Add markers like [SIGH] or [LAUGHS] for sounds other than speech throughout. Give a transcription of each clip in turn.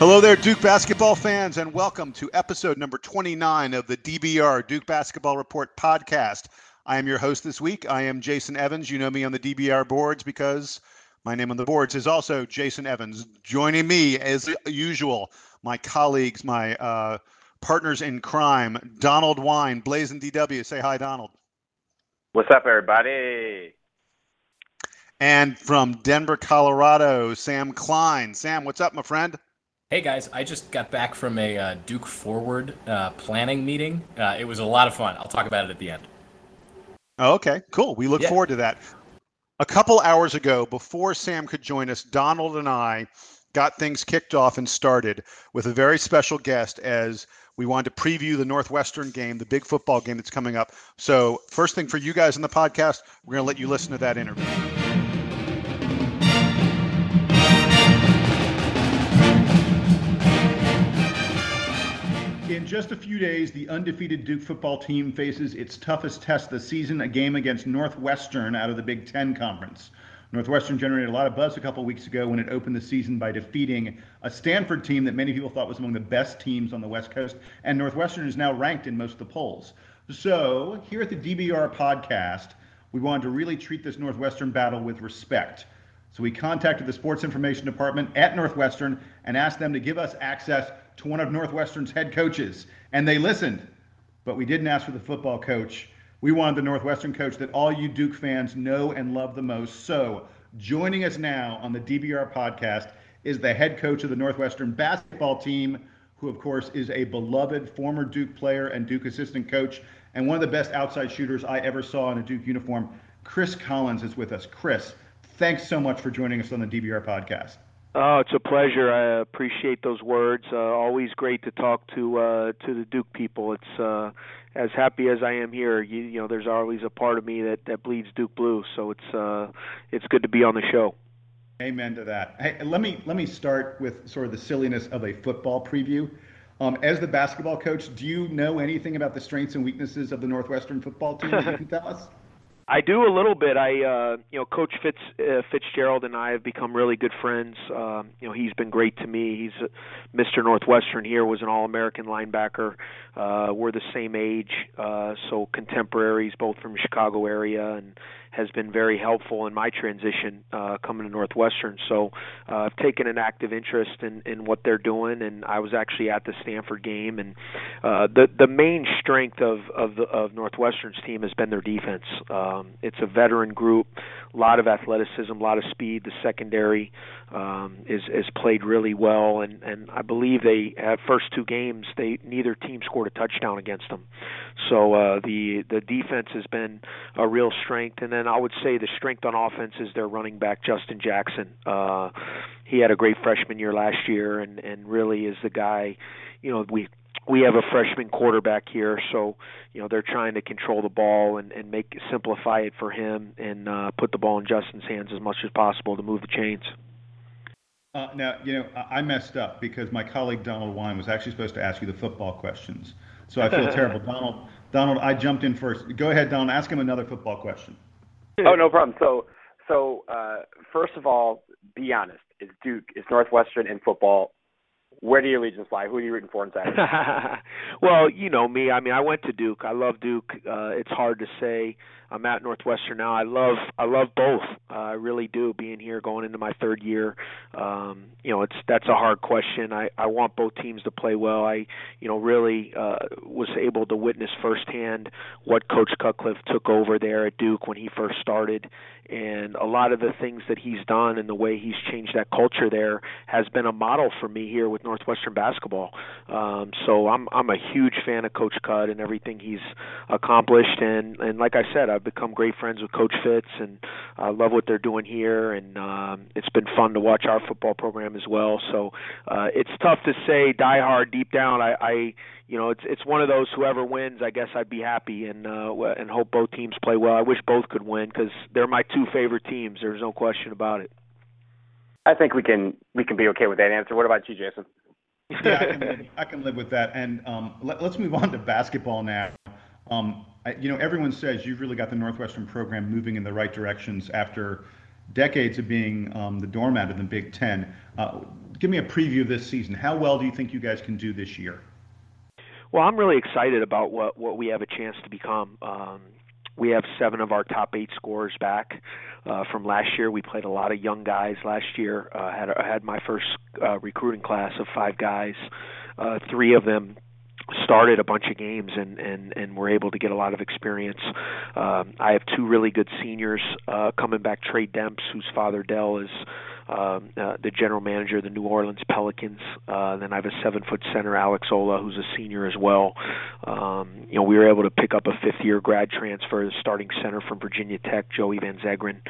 Hello there, Duke basketball fans, and welcome to episode number 29 of the DBR Duke Basketball Report podcast. I am your host this week. I am Jason Evans. You know me on the DBR boards because my name on the boards is also Jason Evans. Joining me, as usual, my colleagues, my uh, partners in crime, Donald Wine, Blazing DW. Say hi, Donald. What's up, everybody? And from Denver, Colorado, Sam Klein. Sam, what's up, my friend? Hey guys, I just got back from a uh, Duke Forward uh, planning meeting. Uh, it was a lot of fun. I'll talk about it at the end. Oh, okay, cool. We look yeah. forward to that. A couple hours ago, before Sam could join us, Donald and I got things kicked off and started with a very special guest as we wanted to preview the Northwestern game, the big football game that's coming up. So, first thing for you guys in the podcast, we're going to let you listen to that interview. In just a few days, the undefeated Duke football team faces its toughest test of the season, a game against Northwestern out of the Big Ten Conference. Northwestern generated a lot of buzz a couple weeks ago when it opened the season by defeating a Stanford team that many people thought was among the best teams on the West Coast, and Northwestern is now ranked in most of the polls. So, here at the DBR podcast, we wanted to really treat this Northwestern battle with respect. So, we contacted the sports information department at Northwestern and asked them to give us access to one of Northwestern's head coaches, and they listened. But we didn't ask for the football coach. We wanted the Northwestern coach that all you Duke fans know and love the most. So, joining us now on the DBR podcast is the head coach of the Northwestern basketball team, who, of course, is a beloved former Duke player and Duke assistant coach, and one of the best outside shooters I ever saw in a Duke uniform. Chris Collins is with us. Chris, thanks so much for joining us on the DBR podcast. Oh, it's a pleasure. I appreciate those words. Uh, always great to talk to uh, to the Duke people. It's uh, as happy as I am here. You, you know, there's always a part of me that that bleeds Duke blue. So it's uh, it's good to be on the show. Amen to that. Hey, let me let me start with sort of the silliness of a football preview. Um, as the basketball coach, do you know anything about the strengths and weaknesses of the Northwestern football team that you can tell us? I do a little bit. I, uh, you know, Coach Fitz uh, Fitzgerald and I have become really good friends. Um, you know, he's been great to me. He's uh, Mr. Northwestern here. Was an All-American linebacker. Uh, we're the same age, uh, so contemporaries, both from Chicago area, and has been very helpful in my transition uh, coming to Northwestern. So uh, I've taken an active interest in, in what they're doing, and I was actually at the Stanford game. And uh, the the main strength of of, the, of Northwestern's team has been their defense. Um, it's a veteran group, a lot of athleticism, a lot of speed. The secondary um, is is played really well, and and I believe they have first two games they neither team scored a touchdown against them. So uh, the the defense has been a real strength, and then I would say the strength on offense is their running back Justin Jackson. Uh, he had a great freshman year last year, and and really is the guy. You know, we we have a freshman quarterback here, so you know they're trying to control the ball and and make simplify it for him and uh, put the ball in Justin's hands as much as possible to move the chains. Uh, now, you know, I messed up because my colleague Donald Wine was actually supposed to ask you the football questions. So I feel [LAUGHS] terrible. Donald, Donald, I jumped in first. Go ahead, Donald. Ask him another football question. [LAUGHS] Oh, no [LAUGHS] problem. So, so uh, first of all, be honest. Is Duke, is Northwestern in football where do your allegiance lie? Who are you rooting for in Saturday? [LAUGHS] well, you know me. I mean, I went to Duke. I love Duke. Uh, it's hard to say. I'm at Northwestern now. I love I love both. Uh, I really do. Being here, going into my third year, um, you know, it's that's a hard question. I I want both teams to play well. I you know really uh, was able to witness firsthand what Coach Cutcliffe took over there at Duke when he first started, and a lot of the things that he's done and the way he's changed that culture there has been a model for me here with Northwestern basketball. Um, so I'm I'm a huge fan of Coach Cut and everything he's accomplished, and and like I said, I I've become great friends with Coach Fitz, and I uh, love what they're doing here. And um, it's been fun to watch our football program as well. So uh, it's tough to say die hard deep down. I, I you know, it's it's one of those. Whoever wins, I guess I'd be happy and uh, and hope both teams play well. I wish both could win because they're my two favorite teams. There's no question about it. I think we can we can be okay with that answer. What about you, Jason? yeah, I can, live, I can live with that. And um, let, us move on to basketball now. Um, I, you know, everyone says you've really got the Northwestern program moving in the right directions after decades of being um, the doormat of the Big Ten. Uh, give me a preview of this season. How well do you think you guys can do this year? Well, I'm really excited about what what we have a chance to become. Um, we have seven of our top eight scorers back uh, from last year. We played a lot of young guys last year. Uh, had had my first uh, recruiting class of five guys. Uh, three of them started a bunch of games and and and were able to get a lot of experience. Um, I have two really good seniors uh, coming back. Trey Demps, whose father Dell is um, uh, the general manager of the New Orleans Pelicans. Uh, then I have a seven foot center, Alex Olah, who's a senior as well. Um, you know, we were able to pick up a fifth year grad transfer, the starting center from Virginia Tech, Joey Van Zegeren,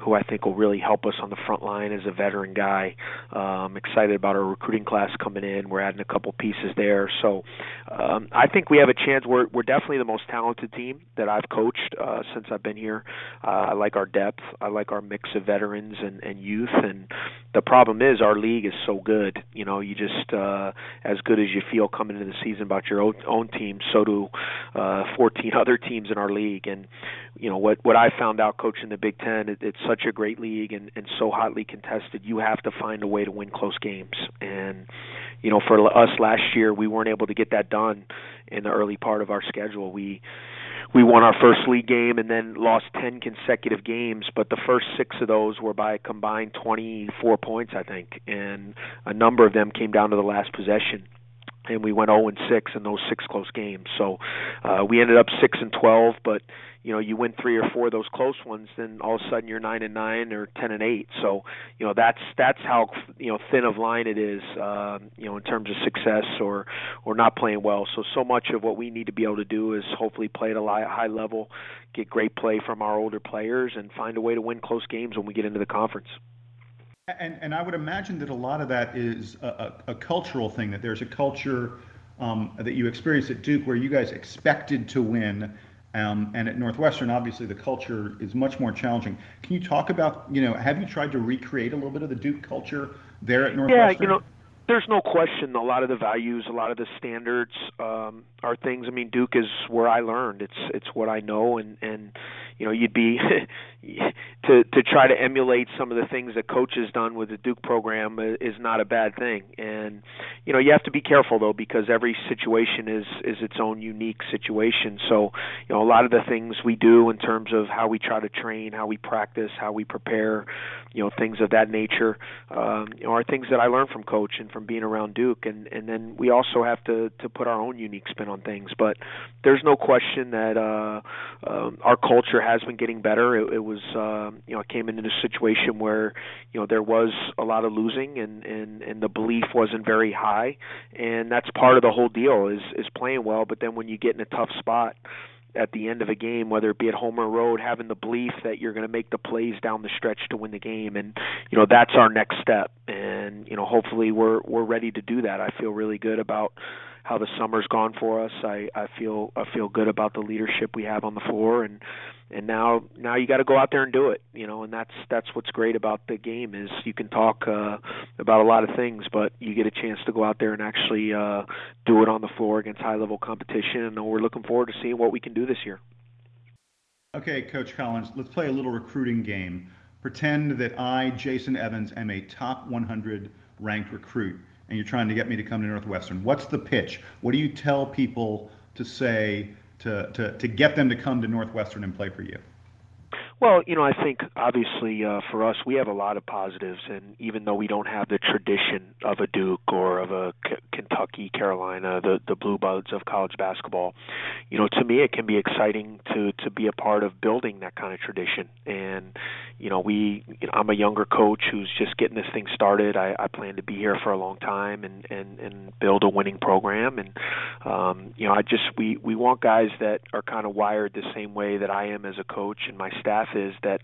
who I think will really help us on the front line as a veteran guy. Um, excited about our recruiting class coming in. We're adding a couple pieces there. So um, I think we have a chance. We're, we're definitely the most talented team that I've coached uh, since I've been here. Uh, I like our depth. I like our mix of veterans and, and youth. And the problem is our league is so good. You know, you just uh, as good as you feel coming into the season about your own, own team, so do uh, 14 [LAUGHS] other teams in our league. And you know what what I found out coaching the Big Ten, it, it's such a great league and, and so hotly contested. You have to find a way to win close games. And you know, for us last year, we weren't able to get that done in the early part of our schedule. We we won our first league game and then lost 10 consecutive games, but the first six of those were by a combined 24 points, I think, and a number of them came down to the last possession. And we went 0 and 6 in those six close games. So uh, we ended up 6 and 12, but you know you win three or four of those close ones, then all of a sudden you're nine and nine or ten and eight. So you know that's that's how you know thin of line it is, uh, you know in terms of success or or not playing well. So so much of what we need to be able to do is hopefully play at a high level, get great play from our older players, and find a way to win close games when we get into the conference. And, and I would imagine that a lot of that is a, a, a cultural thing, that there's a culture um, that you experienced at Duke where you guys expected to win um, and at Northwestern, obviously, the culture is much more challenging. Can you talk about, you know, have you tried to recreate a little bit of the Duke culture there at Northwestern? Yeah, you know, there's no question. A lot of the values, a lot of the standards um, are things. I mean, Duke is where I learned. It's it's what I know, and and you know, you'd be [LAUGHS] to to try to emulate some of the things that coach has done with the Duke program is not a bad thing. And you know, you have to be careful though because every situation is is its own unique situation. So, you know, a lot of the things we do in terms of how we try to train, how we practice, how we prepare, you know, things of that nature, um, you know, are things that I learned from coach and from being around Duke. And and then we also have to to put our own unique spin on things. But there's no question that uh, um, our culture has been getting better. It, it was, uh, you know, I came into a situation where, you know, there was a lot of losing and and and the belief wasn't very high, and that's part of the whole deal is is playing well. But then when you get in a tough spot at the end of a game, whether it be at home or road, having the belief that you're going to make the plays down the stretch to win the game, and you know that's our next step. And you know, hopefully, we're we're ready to do that. I feel really good about how the summer's gone for us. I I feel I feel good about the leadership we have on the floor, and and now now you got to go out there and do it. You know, and that's that's what's great about the game is you can talk uh, about a lot of things, but you get a chance to go out there and actually uh, do it on the floor against high level competition. And we're looking forward to seeing what we can do this year. Okay, Coach Collins, let's play a little recruiting game. Pretend that I, Jason Evans, am a top 100 ranked recruit and you're trying to get me to come to Northwestern, what's the pitch? What do you tell people to say to, to, to get them to come to Northwestern and play for you? Well, you know, I think obviously uh, for us, we have a lot of positives, and even though we don't have the tradition of a Duke or of a K- Kentucky, Carolina, the the blue buds of college basketball, you know, to me it can be exciting to to be a part of building that kind of tradition. And you know, we you know, I'm a younger coach who's just getting this thing started. I, I plan to be here for a long time and and and build a winning program. And um, you know, I just we we want guys that are kind of wired the same way that I am as a coach and my staff is that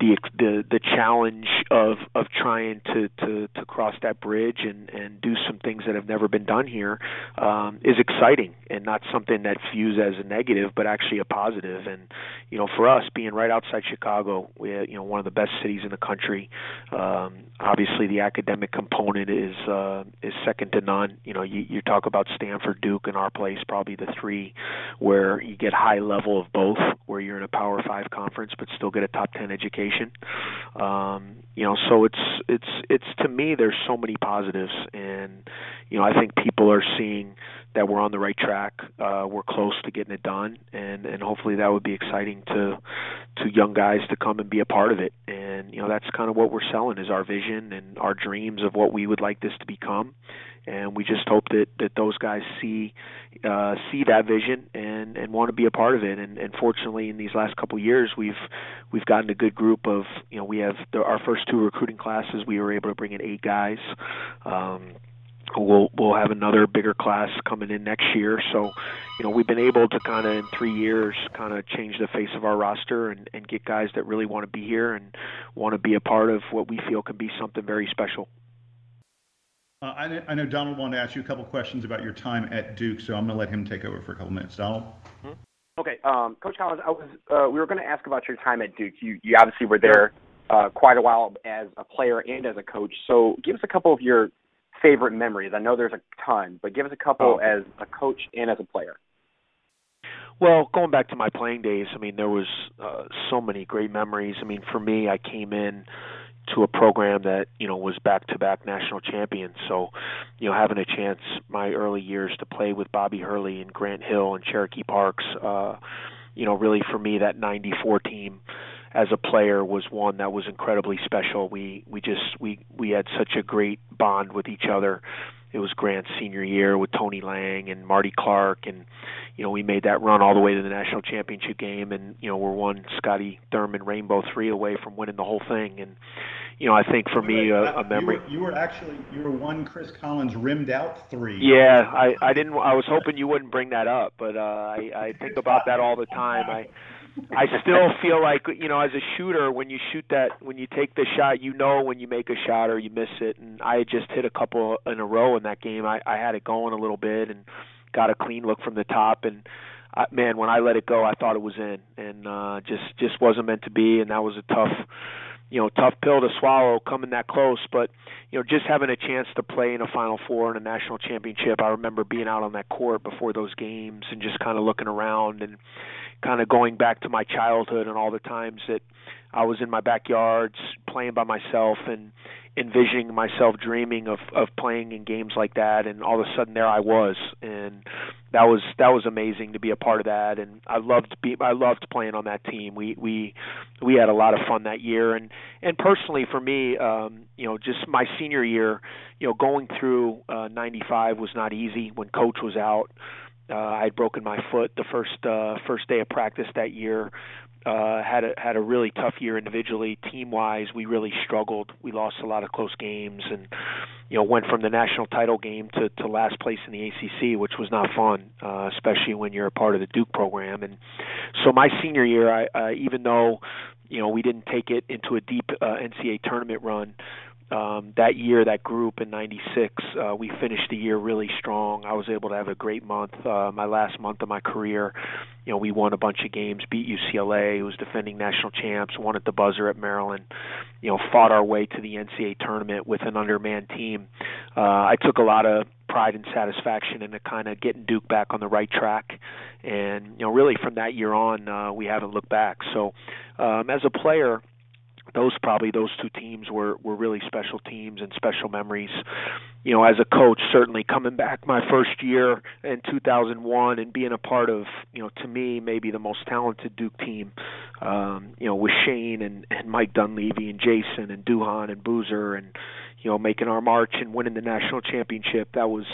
the the the challenge of of trying to to to cross that bridge and and do some things that have never been done here um, is exciting and not something that's viewed as a negative, but actually a positive. And you know, for us being right outside Chicago, we you know one of the best cities in the country. Um, obviously, the academic component is uh, is second to none. You know, you, you talk about Stanford, Duke, and our place, probably the three where you get high level of both, where you're in a Power Five conference, but still get a top ten education. Um, you know, so it's it's it's to me there's so many positives, and you know I think people are seeing that we're on the right track. Uh, we're close to getting it done, and and hopefully that would be exciting to to young guys to come and be a part of it. And you know that's kind of what we're selling is our vision and our dreams of what we would like this to become and we just hope that that those guys see uh, see that vision and and want to be a part of it. And, and fortunately, in these last couple of years, we've we've gotten a good group of you know we have the, our first two recruiting classes. We were able to bring in eight guys. Um, we'll we'll have another bigger class coming in next year. So, you know, we've been able to kind of in three years kind of change the face of our roster and, and get guys that really want to be here and want to be a part of what we feel can be something very special. Uh, I, I, know Donald wanted to ask you a couple questions about your time at Duke, so I'm going to let him take over for a couple minutes. Donald. Mm-hmm. Okay, um, Coach Collins, I was uh, we were going to ask about your time at Duke. You you obviously were there uh, quite a while as a player and as a coach. So give us a couple of your favorite memories. I know there's a ton, but give us a couple oh. as a coach and as a player. Well, going back to my playing days, I mean, there was uh, so many great memories. I mean, for me, I came in to a program that you know was back to back national champions. So, you know, having a chance my early years to play with Bobby Hurley and Grant Hill and Cherokee Parks, uh, you know, really for me that '94 team as a player was one that was incredibly special. We we just we we had such a great bond with each other. It was Grant's senior year with Tony Lang and Marty Clark, and you know we made that run all the way to the national championship game, and you know we're one Scotty Thurman Rainbow Three away from winning the whole thing. And you know I think for me a, a memory. You were, you were actually you were one Chris Collins rimmed out three. Yeah, I I didn't. I was hoping you wouldn't bring that up, but uh, I I think about that all the time. I I still feel like you know, as a shooter, when you shoot that, when you take the shot, you know when you make a shot or you miss it. And I had just hit a couple in a row in that game. I, I had it going a little bit and got a clean look from the top. And uh, man, when I let it go, I thought it was in, and uh, just just wasn't meant to be. And that was a tough, you know, tough pill to swallow coming that close. But you know, just having a chance to play in a Final Four and a national championship. I remember being out on that court before those games and just kind of looking around and kind of going back to my childhood and all the times that I was in my backyards playing by myself and envisioning myself dreaming of of playing in games like that and all of a sudden there I was and that was that was amazing to be a part of that and I loved be I loved playing on that team. We we we had a lot of fun that year and and personally for me um you know just my senior year, you know going through uh 95 was not easy when coach was out. Uh, I had broken my foot the first uh, first day of practice that year uh, had a had a really tough year individually. Team wise, we really struggled. We lost a lot of close games, and you know went from the national title game to to last place in the ACC, which was not fun, uh, especially when you're a part of the Duke program. And so my senior year, I uh, even though you know we didn't take it into a deep uh, NCAA tournament run, um, that year, that group in '96, uh, we finished the year really strong. I was able to have a great month, uh, my last month of my career. You know, we won a bunch of games, beat UCLA, who was defending national champs, won at the buzzer at Maryland. You know, fought our way to the NCAA tournament with an undermanned team. Uh, I took a lot of pride and satisfaction in kind of getting Duke back on the right track, and you know, really from that year on, uh, we haven't looked back. So, um, as a player those probably those two teams were were really special teams and special memories. You know, as a coach, certainly coming back my first year in 2001 and being a part of, you know, to me maybe the most talented Duke team. Um, you know, with Shane and and Mike Dunleavy and Jason and Duhon and Boozer and you know making our march and winning the national championship. That was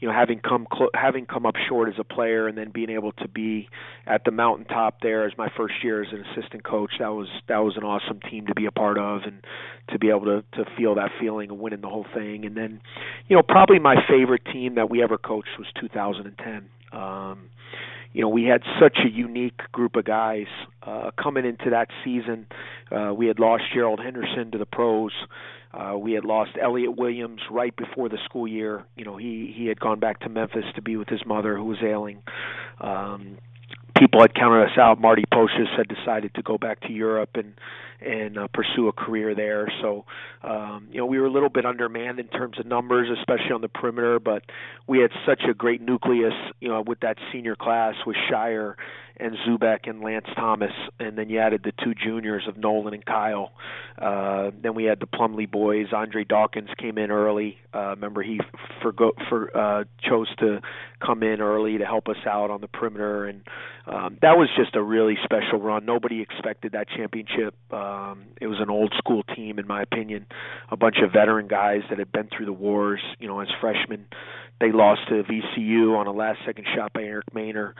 you know having come cl- having come up short as a player and then being able to be at the mountaintop there as my first year as an assistant coach that was that was an awesome team to be a part of and to be able to to feel that feeling of winning the whole thing. And then you know probably my favorite team that we ever coached was 2010 um you know we had such a unique group of guys uh coming into that season. Uh we had lost Gerald Henderson to the pros uh, we had lost Elliot Williams right before the school year. You know, he he had gone back to Memphis to be with his mother who was ailing. Um, people had counted us out. Marty Pocius had decided to go back to Europe and and uh, pursue a career there. So, um, you know, we were a little bit undermanned in terms of numbers, especially on the perimeter. But we had such a great nucleus, you know, with that senior class with Scheyer and Zoubek and Lance Thomas, and then you added the two juniors of Nolan and Kyle. Uh, then we had the Plumlee boys. Andre Dawkins came in early. Uh, remember, he forgo for uh, chose to come in early to help us out on the perimeter, and um, that was just a really special run. Nobody expected that championship. Um, it was an old school team, in my opinion, a bunch of veteran guys that had been through the wars. You know, as freshmen, they lost to VCU on a last second shot by Eric Maynor,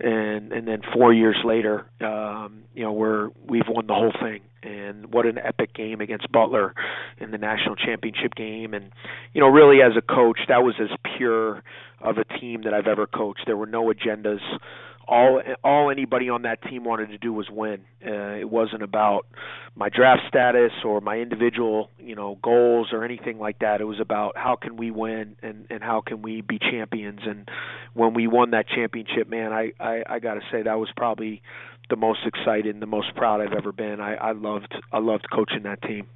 and and then four years later, um, you know, we're we've won the whole thing. And what an epic game against Butler in the national championship game. And you know, really as a coach, that was as pure of a team that I've ever coached. There were no agendas all all anybody on that team wanted to do was win. Uh, it wasn't about my draft status or my individual, you know, goals or anything like that. It was about how can we win and and how can we be champions. And when we won that championship, man, I I, I got to say that was probably the most excited and the most proud I've ever been. I, I loved I loved coaching that team.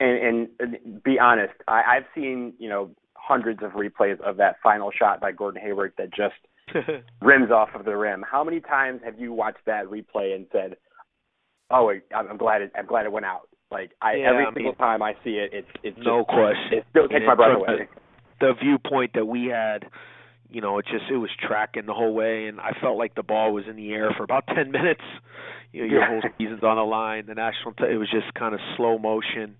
And, and be honest, I, I've seen you know hundreds of replays of that final shot by Gordon Hayward that just [LAUGHS] rims off of the rim. How many times have you watched that replay and said, "Oh, I'm glad it, I'm glad it went out." Like I, yeah, every I single mean, time I see it, it's it's no just, question. It still takes my breath away. The, the viewpoint that we had, you know, it just it was tracking the whole way, and I felt like the ball was in the air for about [LAUGHS] ten minutes. You know, your Yeah. whole season's on the line. The national, t- it was just kind of slow motion,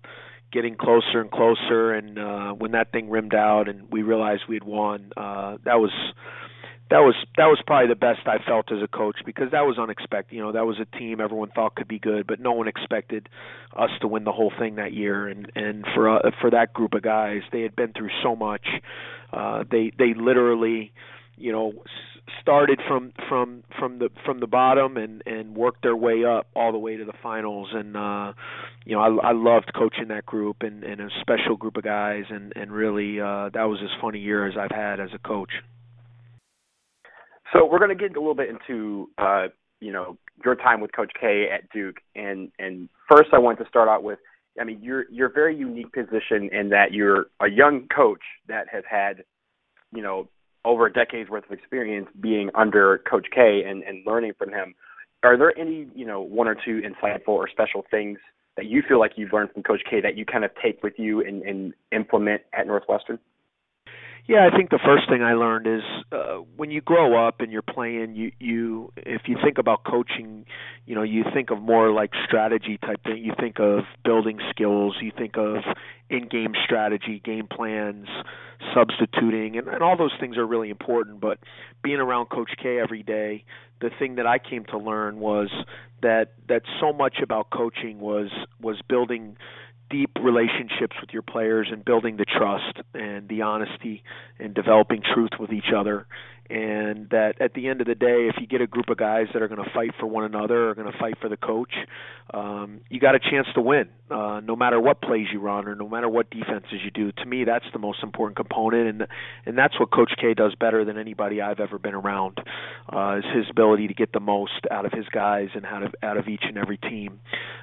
getting closer and closer. And uh, when that thing rimmed out, and we realized we had won, uh, that was that was that was probably the best I felt as a coach because that was unexpected. You know, that was a team everyone thought could be good, but no one expected us to win the whole thing that year. And and for uh, for that group of guys, they had been through so much. Uh, they they literally, you know, started from from from the from the bottom and and worked their way up all the way to the finals. And uh, you know, I I loved coaching that group and and a special group of guys. And and really, uh, that was as fun a year as I've had as a coach. So we're going to get a little bit into uh, you know your time with Coach K at Duke, and and first I want to start out with, I mean, you're you're a very unique position in that you're a young coach that has had, you know, over a decade's worth of experience being under Coach K and, and learning from him. Are there any, you know, one or two insightful or special things that you feel like you've learned from Coach K that you kind of take with you and, and implement at Northwestern? Yeah, I think the first thing I learned is uh, when you grow up and you're playing, you you if you think about coaching, you know, you think of more like strategy type thing. You think of building skills. You think of in-game strategy, game plans, substituting, and, and all those things are really important. But being around Coach K every day, the thing that I came to learn was that that so much about coaching was was building deep relationships with your players and building the trust and the honesty and developing truth with each other and that at the end of the day, if you get a group of guys that are going to fight for one another, are going to fight for the coach, um, you got a chance to win, uh, no matter what plays you run or no matter what defenses you do. To me, that's the most important component, and and that's what Coach K does better than anybody I've ever been around. Uh, is his ability to get the most out of his guys and out of out of each and every team.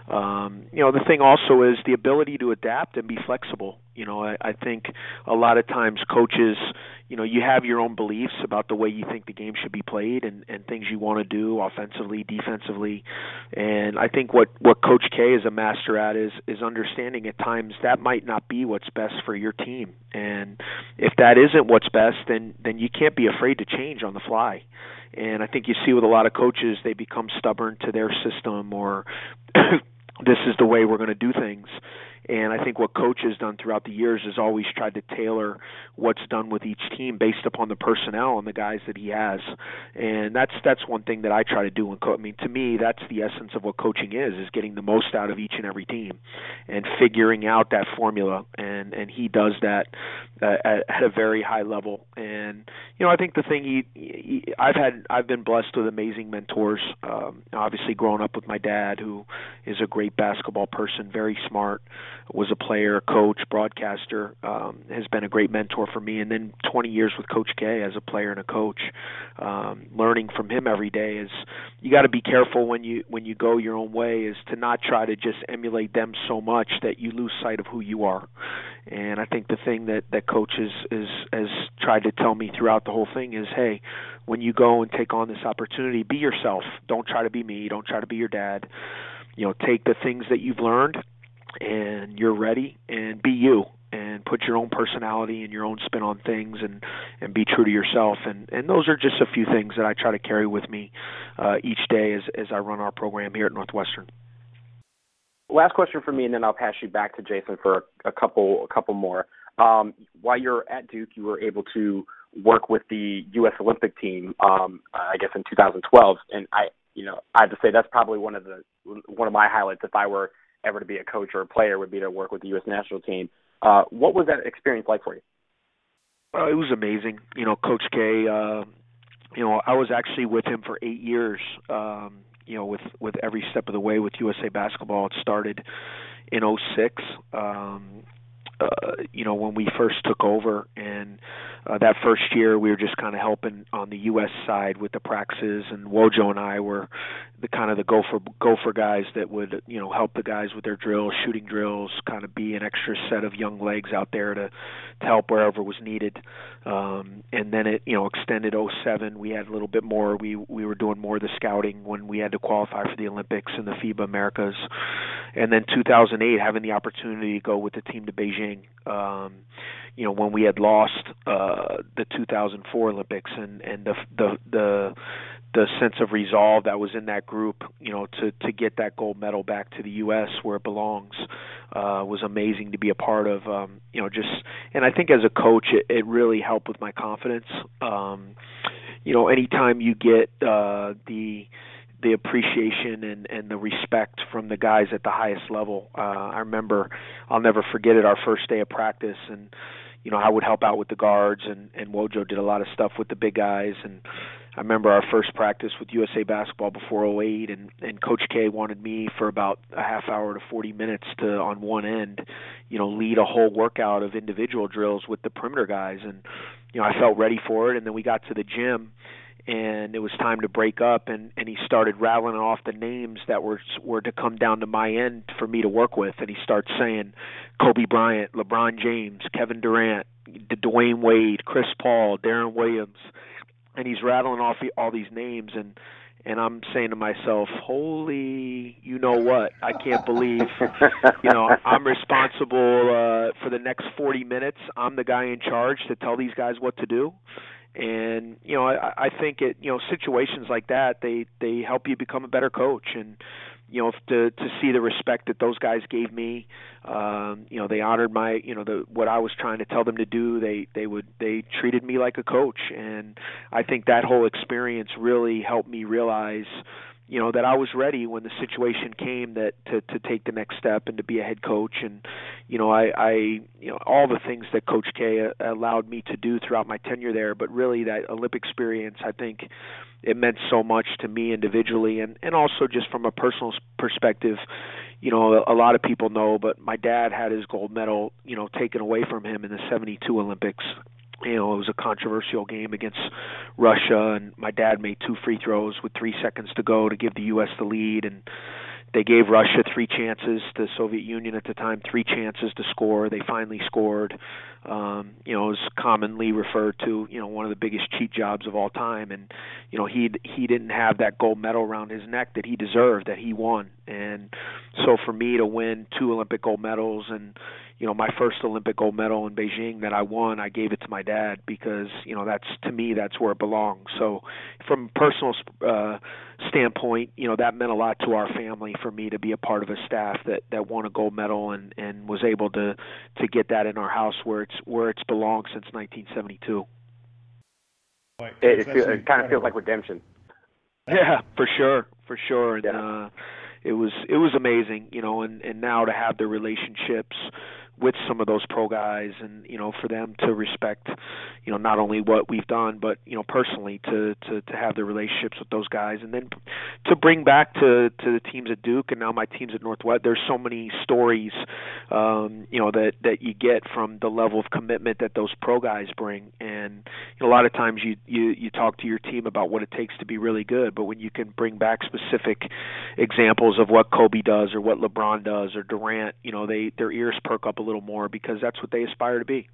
Um, you know, the thing also is the ability to adapt and be flexible. You know, I, I think a lot of times coaches, you know, you have your own beliefs about the way you think the game should be played and, and things you want to do offensively, defensively. And I think what, what Coach K is a master at is is understanding at times that might not be what's best for your team. And if that isn't what's best, then then you can't be afraid to change on the fly. And I think you see with a lot of coaches, they become stubborn to their system or [COUGHS] this is the way we're going to do things. And I think what coach has done throughout the years is always tried to tailor what's done with each team based upon the personnel and the guys that he has. And that's that's one thing that I try to do. In co- I mean, to me, that's the essence of what coaching is: is getting the most out of each and every team, and figuring out that formula. And and he does that uh, at, at a very high level. And you know, I think the thing he, he I've had I've been blessed with amazing mentors. Um, obviously, growing up with my dad, who is a great basketball person, very smart was a player, coach, broadcaster, um, has been a great mentor for me. And then 20 years with Coach K as a player and a coach, um, learning from him every day is you got to be careful when you when you go your own way is to not try to just emulate them so much that you lose sight of who you are. And I think the thing that that coach is is has tried to tell me throughout the whole thing is, hey, when you go and take on this opportunity, be yourself. Don't try to be me. Don't try to be your dad. You know, take the things that you've learned and you're ready and be you and put your own personality and your own spin on things and and be true to yourself and and those are just a few things that I try to carry with me uh, each day as as I run our program here at Northwestern. Last question for me, and then I'll pass you back to Jason for a, a couple a couple more. Um, while you're at Duke, you were able to work with the U.S. Olympic team, um, I guess in 2012, and I, you know, I have to say that's probably one of the one of my highlights. If I were ever to be a coach or a player would be to work with the U.S. national team. Uh, what was that experience like for you? Uh, it was amazing. You know, Coach K. Uh, you know, I was actually with him for eight years. Um, you know, with with every step of the way with USA Basketball. It started in '06. Um, uh, you know, when we first took over, and uh, that first year we were just kind of helping on the U.S. side with the practices, and Wojo and I were the kind of the gopher gopher guys that would you know help the guys with their drills, shooting drills, kind of be an extra set of young legs out there to to help wherever was needed. Um, and then it you know extended 07. We had a little bit more. We we were doing more of the scouting when we had to qualify for the Olympics and the FIBA Americas. And then 2008, having the opportunity to go with the team to Beijing. Um, you know when we had lost uh, the 2004 Olympics and and the the the the sense of resolve that was in that group, you know, to to get that gold medal back to the U.S. where it belongs, uh, was amazing to be a part of. Um, you know, just and I think as a coach, it, it really helped with my confidence. Um, you know, anytime you get uh, the the appreciation and and the respect from the guys at the highest level. Uh, I remember, I'll never forget it. Our first day of practice, and you know, I would help out with the guards, and and Wojo did a lot of stuff with the big guys, and I remember our first practice with USA Basketball before 08, and and Coach K wanted me for about a half hour to 40 minutes to on one end, you know, lead a whole workout of individual drills with the perimeter guys, and you know I felt ready for it, and then we got to the gym and it was time to break up and and he started rattling off the names that were were to come down to my end for me to work with and he starts saying Kobe Bryant, LeBron James, Kevin Durant, Dwyane Wade, Chris Paul, Deron Williams and he's rattling off all these names and and I'm saying to myself, "Holy, you know what? I can't believe, you know, I'm responsible uh, for the next 40 minutes. I'm the guy in charge to tell these guys what to do." And you know I, I think it you know situations like that they they help you become a better coach. And you know to to see the respect that those guys gave me um you know they honored my you know the what I was trying to tell them to do. They they would they treated me like a coach. And I think that whole experience really helped me realize you know that I was ready when the situation came that to to take the next step and to be a head coach. And you know I I you know all the things that coach K uh, allowed me to do throughout my tenure there but really that Olympic experience I think it meant so much to me individually and and also just from a personal perspective. You know a lot of people know but my dad had his gold medal you know taken away from him in the 72 Olympics you know, it was a controversial game against Russia, and my dad made two free throws with three seconds to go to give the U.S. the lead, and they gave Russia three chances, the Soviet Union at the time, three chances to score. They finally scored. Um, you know, was commonly referred to, you know, one of the biggest cheat jobs of all time. And, you know, he he didn't have that gold medal around his neck that he deserved, that he won. And so for me to win two Olympic gold medals and you know my first Olympic gold medal in Beijing that I won, I gave it to my dad because you know that's to me that's where it belongs. So from a personal uh, standpoint, you know that meant a lot to our family for me to be a part of a staff that that won a gold medal and and was able to to get that in our house where it's where it's belonged since 1972. It, it, feel, it kind of feels like redemption. Yeah, for sure, for sure, and yeah. uh, it was it was amazing, you know, and and now to have the relationships with some of those pro guys and you know for them to respect you know not only what we've done but you know personally to to to have the relationships with those guys and then to bring back to to the teams at Duke and now my teams at Northwest. There's so many stories um you know that that you get from the level of commitment that those pro guys bring. And you know, a lot of times you you you talk to your team about what it takes to be really good but when you can bring back specific examples of what Kobe does or what LeBron does or Durant you know they their ears perk up a little more because that's what they aspire to be.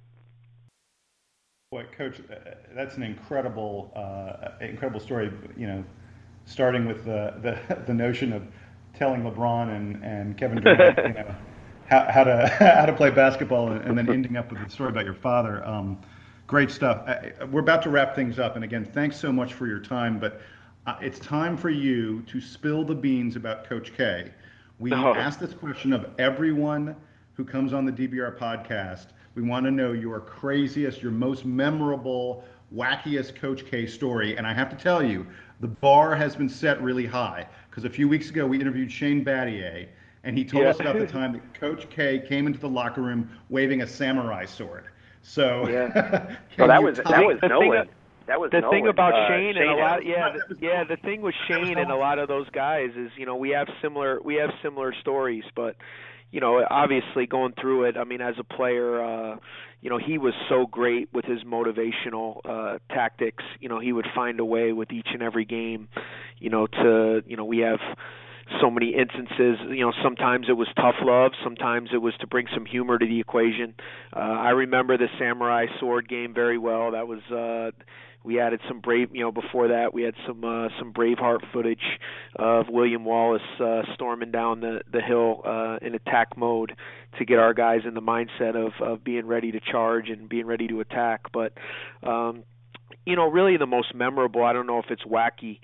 Boy, Coach, uh, that's an incredible, uh, incredible story. You know, starting with the, the, [LAUGHS] the notion of telling LeBron and, and Kevin Durant, [LAUGHS] you know, how, how to [LAUGHS] how to play basketball, and, then ending up with the story about your father. Um, great stuff. I, we're about to wrap things up, and again, thanks so much for your time. But uh, it's time for you to spill the beans about Coach K. We no. asked this question of everyone who comes on the DBR podcast. We want to know your craziest, your most memorable, wackiest Coach K story. And I have to tell you, the bar has been set really high because a few weeks ago we interviewed Shane Battier, and he told yeah. us about the [LAUGHS] time that Coach K came into the locker room waving a samurai sword. So, yeah. [LAUGHS] so that was that was no one. That was the no thing one. about uh, Shane, Shane and a lot. Yeah, the, yeah. The thing with Shane and a lot of those guys is, you know, we have similar we have similar stories, but you know, obviously going through it, I mean, as a player, uh, you know, he was so great with his motivational uh, tactics. You know, he would find a way with each and every game, you know, to, you know, we have so many instances. You know, sometimes it was tough love, sometimes it was to bring some humor to the equation. Uh, I remember the samurai sword game very well. That was uh, we added some brave you know before that we had some uh some braveheart footage of william wallace uh storming down the the hill uh in attack mode to get our guys in the mindset of of being ready to charge and being ready to attack. But um you know really the most memorable i don't know if it's wacky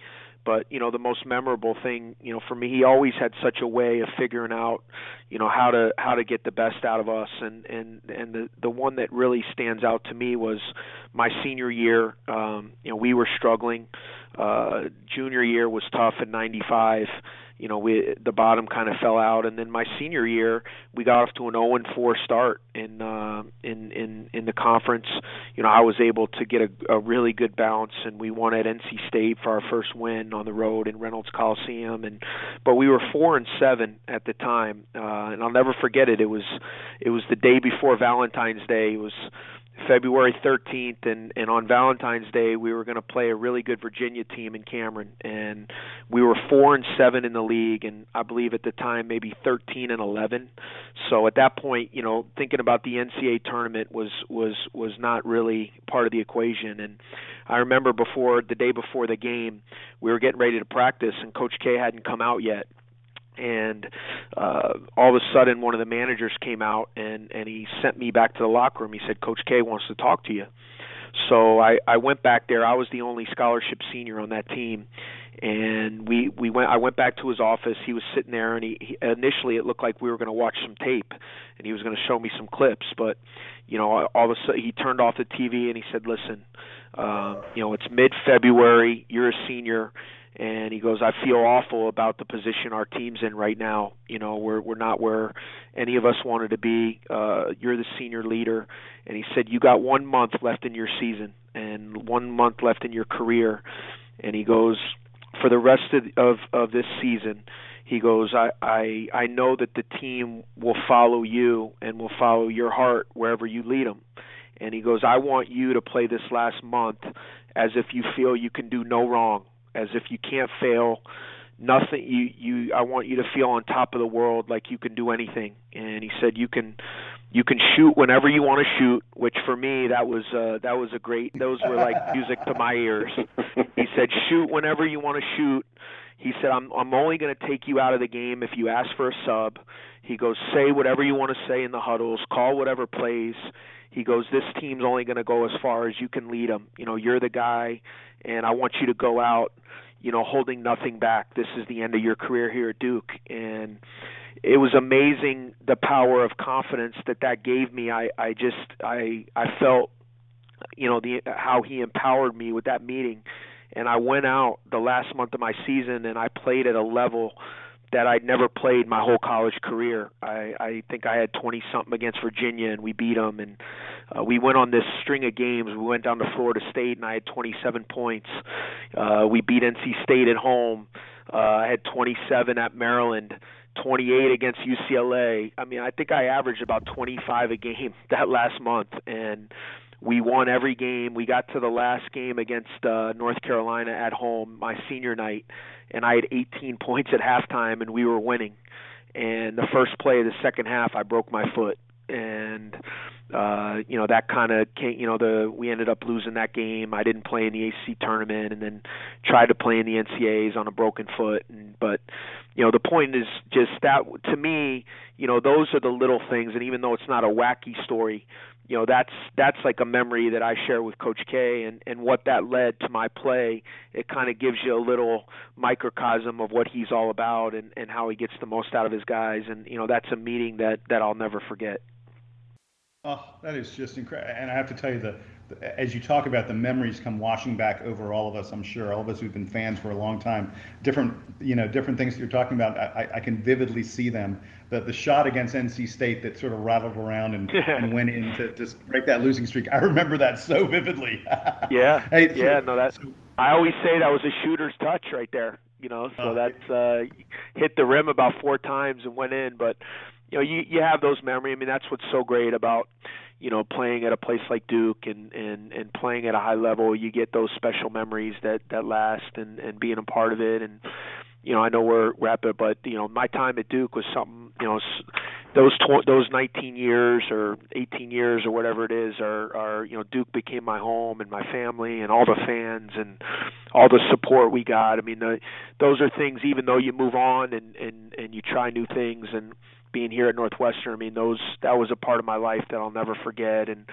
but you know the most memorable thing you know for me he always had such a way of figuring out you know how to how to get the best out of us. And and and the the one that really stands out to me was my senior year. Um you know we were struggling. Uh junior year was tough in 95 you know we the bottom kind of fell out. And then my senior year we got off to an 0 and 4 start in uh in in in the conference. You know I was able to get a, a really good bounce and we won at NC State for our first win on the road in Reynolds Coliseum. And but we were 4 and 7 at the time uh and I'll never forget it. It was it was the day before Valentine's Day. It was February 13th, and and on Valentine's Day we were going to play a really good Virginia team in Cameron, and we were four and seven in the league, and I believe at the time maybe 13 and 11. So at that point, you know, thinking about the NCAA tournament was was was not really part of the equation. And I remember before the day before the game, we were getting ready to practice, and Coach K hadn't come out yet and uh, all of a sudden one of the managers came out and and he sent me back to the locker room. He said, "Coach K wants to talk to you." So I I went back there. I was the only scholarship senior on that team, and we we went. I went back to his office. He was sitting there, and he, he initially it looked like we were going to watch some tape, and he was going to show me some clips. But you know, all of a sudden he turned off the TV and he said, "Listen, uh, you know, it's mid February. You're a senior and he goes, I feel awful about the position our team's in right now. You know, we're we're not where any of us wanted to be. Uh, you're the senior leader, and he said you got one month left in your season and one month left in your career, and he goes, for the rest of of, of this season. He goes, I, I I know that the team will follow you and will follow your heart wherever you lead them. And he goes, I want you to play this last month as if you feel you can do no wrong as if you can't fail nothing. You you I want you to feel on top of the world like you can do anything. And he said you can you can shoot whenever you want to shoot which for me that was uh that was a great those were like [LAUGHS] music to my ears. He said shoot whenever you want to shoot he said I'm I'm only going to take you out of the game if you ask for a sub. He goes say whatever you want to say in the huddles. Call whatever plays. He goes this team's only going to go as far as you can lead them you know you're the guy and I want you to go out, you know, holding nothing back. This is the end of your career here at Duke, and it was amazing the power of confidence that that gave me. I I just I I felt, you know, the how he empowered me with that meeting, and I went out the last month of my season and I played at a level that I'd never played my whole college career. I I think I had 20 something against Virginia and we beat them and uh, we went on this string of games. We went down to Florida State and I had 27 points. Uh we beat NC State at home. Uh I had 27 at Maryland. 28 against UCLA. I mean, I think I averaged about 25 a game [LAUGHS] that last month and we won every game. We got to the last game against uh North Carolina at home my senior night and I had 18 [LAUGHS] points at halftime, and we were winning. And the first play of the second half, I broke my foot, and uh, you know that kind of came. You know, the we ended up losing that game. I didn't play in the ACC tournament, and then tried to play in the NCAA's on a broken foot. And but you know, the point is just that to me, you know, those are the little things. And even though it's not a wacky story, you know that's that's like a memory that I share with Coach K and and what that led to my play. It kind of gives you a little microcosm of what he's all about and and how he gets the most out of his guys. And you know that's a meeting that that I'll never forget. Oh, that is just incredible. And I have to tell you, the, as you talk about the memories come washing back over all of us, I'm sure, all of us who've been fans for a long time, different, you know, different things that you're talking about, I, I can vividly see them. The, the shot against NC State that sort of rattled around and, [LAUGHS] and went in to just break that losing streak. I remember that so vividly. [LAUGHS] yeah. Hey, yeah, no, that's, I always say that was a shooter's touch right there, you know, so oh, that's, uh, hit the rim about four times and went in, but, you know you you have those memories. I mean that's what's so great about you know playing at a place like Duke and and and playing at a high level. You get those special memories that that last and and being a part of it and you know I know we're rapid, but you know my time at Duke was something you know those tw- those 19 years or 18 years or whatever it is are are you know Duke became my home and my family and all the fans and all the support we got. I mean the, those are things even though you move on and and and you try new things and being here at Northwestern, I mean, those that was a part of my life that I'll never forget. And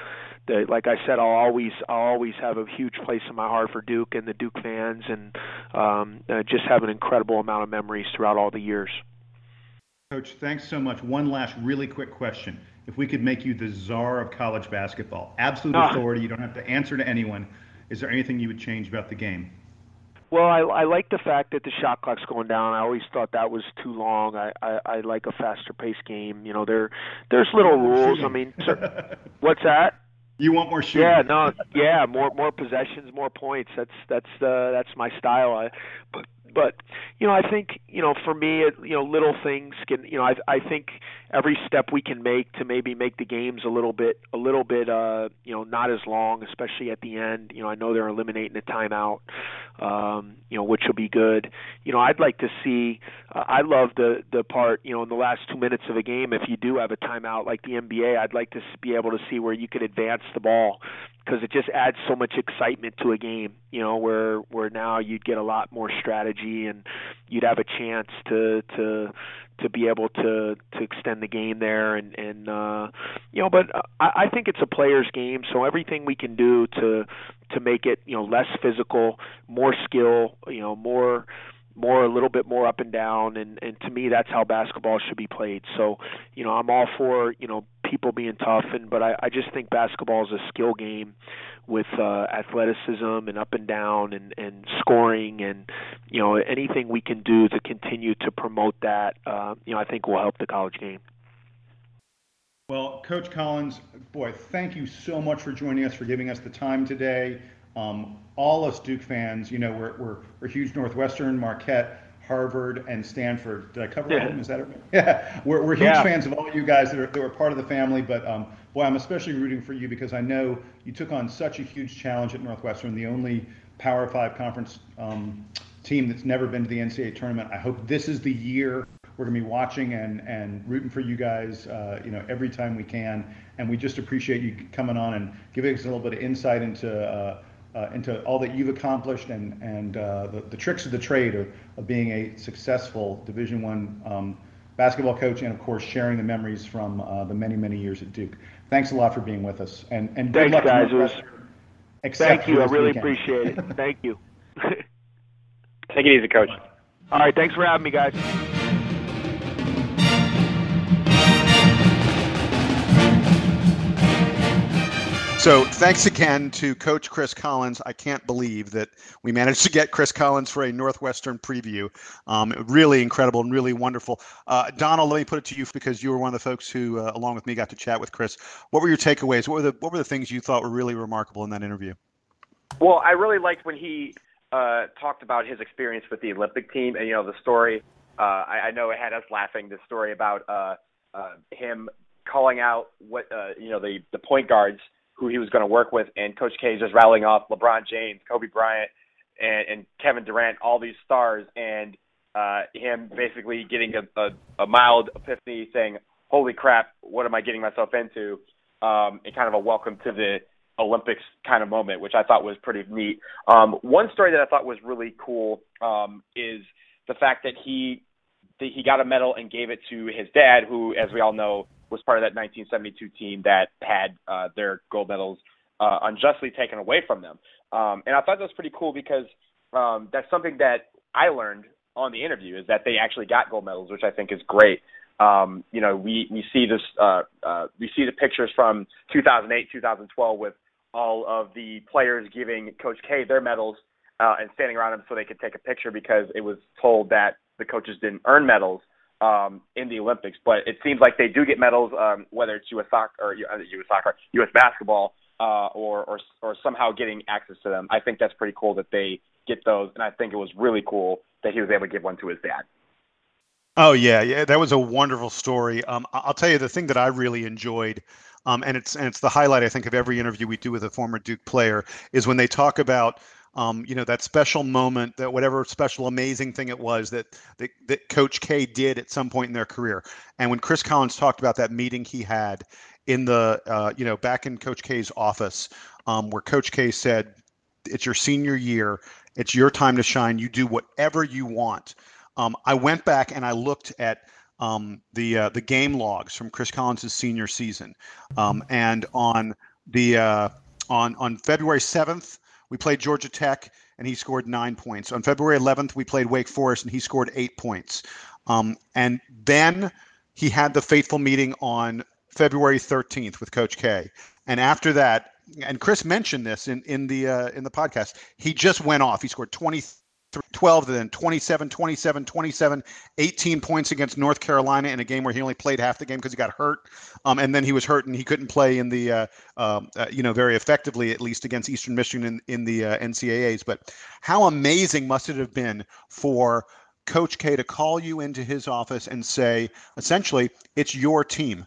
the, like I said, I'll always I'll always have a huge place in my heart for Duke and the Duke fans, and um, uh, just have an incredible amount of memories throughout all the years. Coach, thanks so much. One last really quick question: If we could make you the czar of college basketball, absolute ah. authority, you don't have to answer to anyone. Is there anything you would change about the game? Well, I, I like the fact that the shot clock's going down. I always thought that was too long. I, I, I like a faster paced game. You know, there there's little rules. I mean, [LAUGHS] what's that? You want more shooting? Yeah, no, yeah, more more possessions, more points. That's that's uh, that's my style. I, but but you know, I think you know, for me, you know, little things can, you know, I I think every step we can make to maybe make the games a little bit a little bit uh you know not as long, especially at the end. You know, I know they're eliminating a timeout, um, you know, which will be good. You know, I'd like to see. Uh, I love the the part you know in the last two minutes of a game if you do have a timeout like the NBA. I'd like to be able to see where you could advance the ball because it just adds so much excitement to a game. You know, where where now you'd get a lot more strategy and you'd have a chance to to to be able to to extend the game there. And and uh you know but I, I think it's a players game. So everything we can do to to make it you know less physical more skill you know more more a little bit more up and down and and to me that's how basketball should be played. So you know i'm all for you know people being tough and but i i just think basketball is a skill game with uh athleticism and up and down and and scoring and you know anything we can do to continue to promote that uh you know i think will help the college game. Well coach collins boy thank you so much for joining us for giving us the time today um, all us Duke fans, you know, we're, we're, we're huge Northwestern, Marquette, Harvard, and Stanford. Did I cover yeah. all of them? Is that it? [LAUGHS] Yeah, we're, we're huge yeah. fans of all you guys that are, that are part of the family. But um, boy, I'm especially rooting for you because I know you took on such a huge challenge at Northwestern, the only Power Five conference um, team that's never been to the NCAA tournament. I hope this is the year we're going to be watching and, and rooting for you guys, uh, you know, every time we can. And we just appreciate you coming on and giving us a little bit of insight into. Uh, uh, into all that you've accomplished and and uh, the, the tricks of the trade of, of being a successful Division One um, basketball coach, and of course sharing the memories from uh, the many many years at Duke. Thanks a lot for being with us, and and good Thanks, luck guys. Was, thank you. I really weekend. appreciate it. thank you. [LAUGHS] [LAUGHS] Take it easy, coach. All right. Thanks for having me, guys. So thanks again to Coach Chris Collins. I can't believe that we managed to get Chris Collins for a Northwestern preview. Um, really incredible and really wonderful. Uh, Donald, let me put it to you because you were one of the folks who, uh, along with me, got to chat with Chris. What were your takeaways? What were the what were the things you thought were really remarkable in that interview? Well, I really liked when he uh, talked about his experience with the Olympic team, and you know the story. Uh, I, I know it had us laughing. The story about uh, uh, him calling out what you know the the point guards who he was going to work with, and Coach K is just rattling off LeBron James, Kobe Bryant, and, and Kevin Durant, all these stars, and uh, him basically getting a, a, a mild epiphany, saying, "Holy crap, what am I getting myself into?" Um, and kind of a welcome to the Olympics kind of moment, which I thought was pretty neat. Um, one story that I thought was really cool um, is the fact that he that he got a medal and gave it to his dad, who, as we all know, was part of that 1972 team that had uh, their gold medals uh, unjustly taken away from them. Um, and I thought that was pretty cool because um, that's something that I learned on the interview is that they actually got gold medals, which I think is great. Um, you know, we we see this uh, uh, we see the pictures from 2008, 2012 with all of the players giving Coach K their medals uh, and standing around him so they could take a picture because it was told that the coaches didn't earn medals um, in the Olympics. But it seems like they do get medals, um, whether it's U.S. soccer or uh, U.S. soccer, U.S. basketball, uh, or, or or somehow getting access to them. I think that's pretty cool that they get those, and I think it was really cool that he was able to give one to his dad. Oh yeah, yeah, that was a wonderful story. Um, I'll tell you the thing that I really enjoyed, um, and it's and it's the highlight I think of every interview we do with a former Duke player is when they talk about um, you know that special moment that whatever special amazing thing it was that, that that coach k did at some point in their career. And when chris collins talked about that meeting he had in the uh, you know back in coach k's office um, where coach k said it's your senior year. It's your time to shine. You do whatever you want. Um, i went back and i looked at um, the uh, the game logs from chris collins' senior season. Um, and on the uh, on on february 7th we played Georgia Tech, and he scored nine points. On February 11th, we played Wake Forest, and he scored eight points. Um, and then he had the fateful meeting on February 13th with Coach K. And after that, and Chris mentioned this in in the uh, in the podcast, he just went off. He scored 23 12 then 27 27 27 18 points against north carolina in a game where he only played half the game because he got hurt. Um, and then he was hurt and he couldn't play in the uh, um, uh, you know very effectively at least against eastern michigan in, in the uh, ncaaas but how amazing must it have been for coach k to call you into his office and say essentially it's your team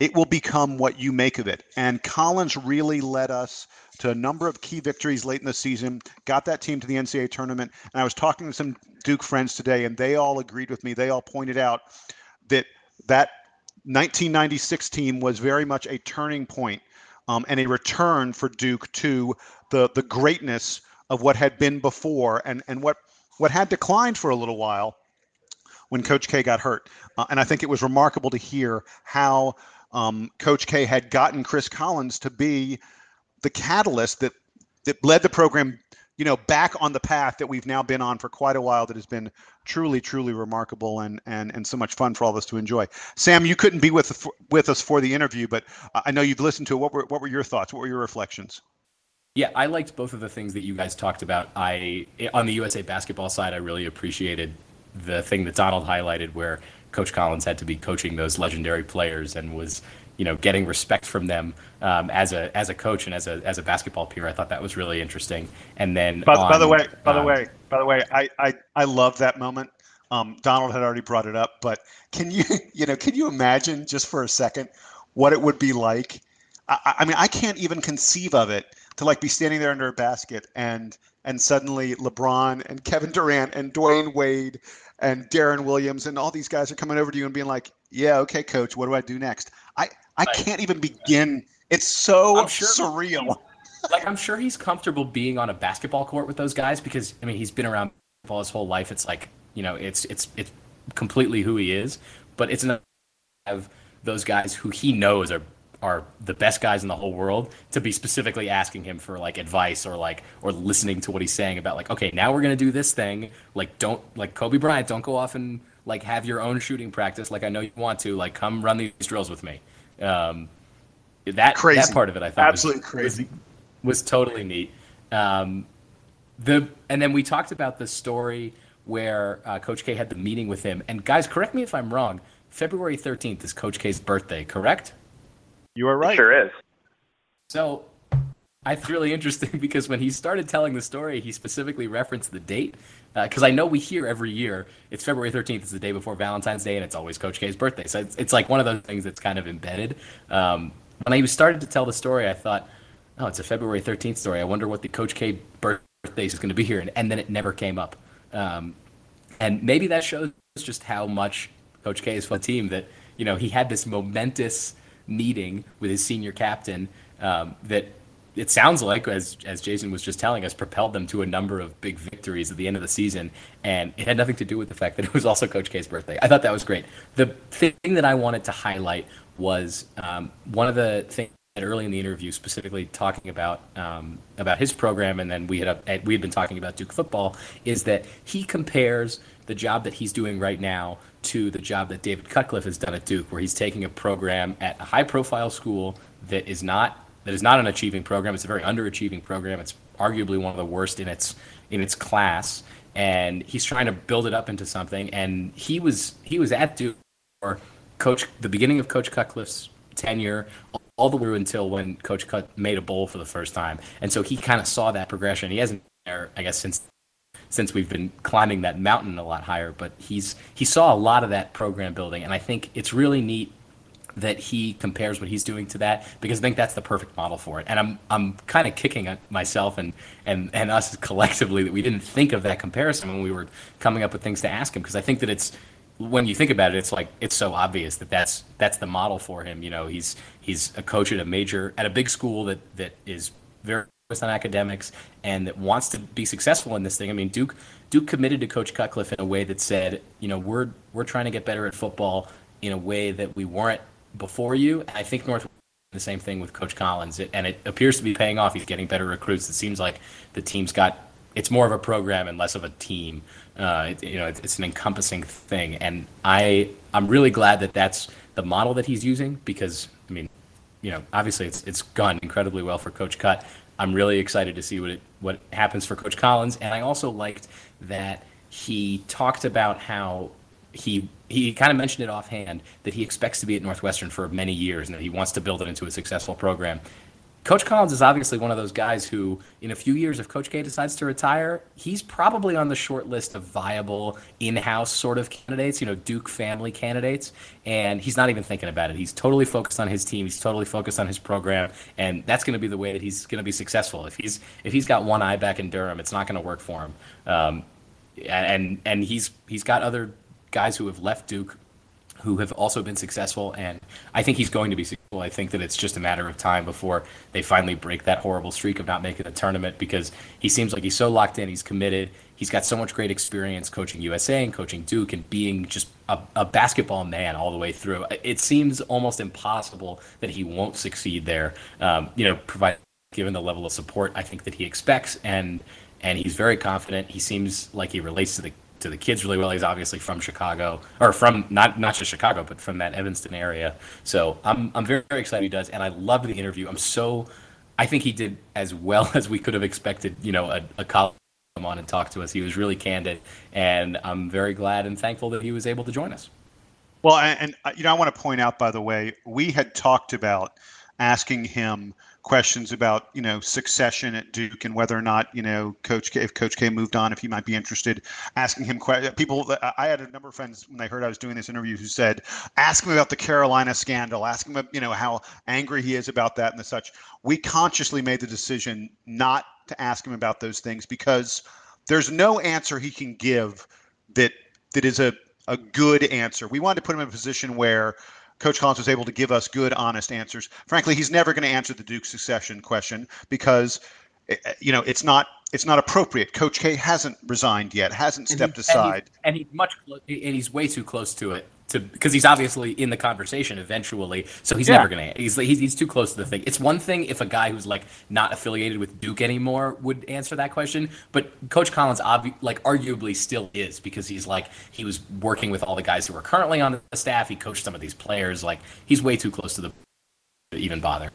it will become what you make of it. And Collins really led us to a number of key victories late in the season, got that team to the NCAA tournament. And I was talking to some Duke friends today, and they all agreed with me. They all pointed out that that 1996 team was very much a turning point, um, and a return for Duke to the the greatness of what had been before and and what what had declined for a little while when Coach K got hurt. Uh, and I think it was remarkable to hear how um, Coach K had gotten Chris Collins to be the catalyst that that led the program, you know, back on the path that we've now been on for quite a while. That has been truly, truly remarkable and and and so much fun for all of us to enjoy. Sam, you couldn't be with with us for the interview, but I know you've listened to it. What were what were your thoughts? What were your reflections? Yeah, I liked both of the things that you guys talked about. I on the USA basketball side, I really appreciated the thing that Donald highlighted, where Coach Collins had to be coaching those legendary players and was you know getting respect from them um, as a as a coach and as a as a basketball peer. I thought that was really interesting. And then by, on, by the way, by the um, way, by the way, I I I love that moment. Um, Donald had already brought it up, but can you [LAUGHS] you know can you imagine just for a second what it would be like? I, I mean, I can't even conceive of it to like be standing there under a basket and and suddenly LeBron and Kevin Durant and Dwyane Wade and Deron Williams and all these guys are coming over to you and being like, "Yeah, okay, coach, what do I do next?" I I can't even begin. It's so sure, surreal. like I'm sure he's comfortable being on a basketball court with those guys because I mean he's been around basketball his whole life. It's like you know it's it's it's completely who he is. But it's not have those guys who he knows are are the best guys in the whole world to be specifically asking him for like advice or like or listening to what he's saying about like okay now we're gonna do this thing. Like don't like Kobe Bryant don't go off and like have your own shooting practice like I know you want to. Like come run these drills with me. Um, that crazy. that part of it I thought absolutely was, crazy. was, was, totally neat. Um, the and then we talked about the story where uh, Coach K had the meeting with him. And guys correct me if I'm wrong February 13th is Coach K's birthday correct you are right. It sure is. So I it's really interesting [LAUGHS] because when he started telling the story, he specifically referenced the date. Because uh, I know we hear every year it's February 13th, it's the day before Valentine's Day, and it's always Coach K's birthday. So it's, it's like one of those things that's kind of embedded. Um, when I started to tell the story, I thought, oh, it's a February 13th story. I wonder what the Coach K birthday is going to be here. And, and, then it never came up. Um, and maybe that shows just how much Coach K is for the team that, you know, he had this momentous meeting with his senior captain um, that it sounds like, as as Jason was just telling us, propelled them to a number of big victories at the end of the season, and it had nothing to do with the fact that it was also Coach K's birthday. I thought that was great. The thing that I wanted to highlight was um, one of the things that early in the interview, specifically talking about um, about his program, and then we had a, we had been talking about Duke football, is that he compares the job that he's doing right now to the job that David Cutcliffe has done at Duke, where he's taking a program at a high profile school that is not that is not an achieving program. It's a very underachieving program. It's arguably one of the worst in its in its class, and he's trying to build it up into something. And he was he was at Duke for coach the beginning of Coach Cutcliffe's tenure all the way until when Coach Cut made a bowl for the first time, and so he kind of saw that progression. He hasn't there, I guess, since since we've been climbing that mountain a lot higher. But he's he saw a lot of that program building, and I think it's really neat that he compares what he's doing to that because I think that's the perfect model for it. And I'm I'm kind of kicking myself and and and us collectively that we didn't think of that comparison when we were coming up with things to ask him because I think that it's when you think about it, it's like it's so obvious that that's that's the model for him. You know, he's he's a coach at a major at a big school that that is very focused on academics and that wants to be successful in this thing. I mean, Duke Duke committed to Coach Cutcliffe in a way that said, you know, we're we're trying to get better at football in a way that we weren't before you. I think North the same thing with Coach Collins, it, and it appears to be paying off. He's getting better recruits. It seems like the team's got it's more of a program and less of a team. Uh, it, you know, it's, it's, an encompassing thing, and I I'm really glad that that's the model that he's using because I mean, you know, obviously it's it's gone incredibly well for Coach Cut, I'm really excited to see what it, what happens for Coach Collins. And I also liked that he talked about how he he kind of mentioned it offhand that he expects to be at Northwestern for many years and that he wants to build it into a successful program. Coach Collins is obviously one of those guys who, in a few years, if Coach K decides to retire, he's probably on the short list of viable in-house sort of candidates, you know, Duke family candidates. And he's not even thinking about it. He's totally focused on his team. He's totally focused on his program, and that's going to be the way that he's going to be successful. If he's if he's got one eye back in Durham, it's not going to work for him. Um, and and he's he's got other guys who have left Duke who have also been successful, and I think he's going to be successful. I think that it's just a matter of time before they finally break that horrible streak of not making the tournament because he seems like he's so locked in, he's committed, he's got so much great experience coaching USA and coaching Duke and being just a, a basketball man all the way through. It seems almost impossible that he won't succeed there. Um, you know, provide given the level of support I think that he expects and and he's very confident. He seems like he relates to the to the kids really well. He's obviously from Chicago, or from not not just Chicago, but from that Evanston area. So I'm I'm very, very excited he does, and I love the interview. I'm so I think he did as well [LAUGHS] as we could have expected. You know, a, a college come on and talk to us. He was really candid, and I'm very glad and thankful that he was able to join us. Well, and, and uh, you know, I want to point out, by the way, we had talked about asking him questions about you know succession at Duke and whether or not you know Coach K, if Coach K moved on, if he might be interested. Asking him questions. People, uh, I had a number of friends when they heard I was doing this interview who said, "Ask him about the Carolina scandal. Ask him, you know, how angry he is about that and the such." We consciously made the decision not to ask him about those things because there's no answer he can give that that is a a good answer. We wanted to put him in a position where Coach Collins was able to give us good, honest answers. Frankly, he's never going to answer the Duke succession question because, eh, eh, you know, it's not it's not appropriate. Coach K hasn't resigned yet, hasn't stepped and he, aside, and, he, and he's much and he's way too close to it to because he's obviously in the conversation eventually. So he's yeah. never gonna. He's, he's he's too close to the thing. It's one thing if a guy who's like not affiliated with Duke anymore would answer that question, but Coach Collins obvi- like arguably still is because he's like he was working with all the guys who are currently on the staff. He coached some of these players. Like he's way too close to the to even bother.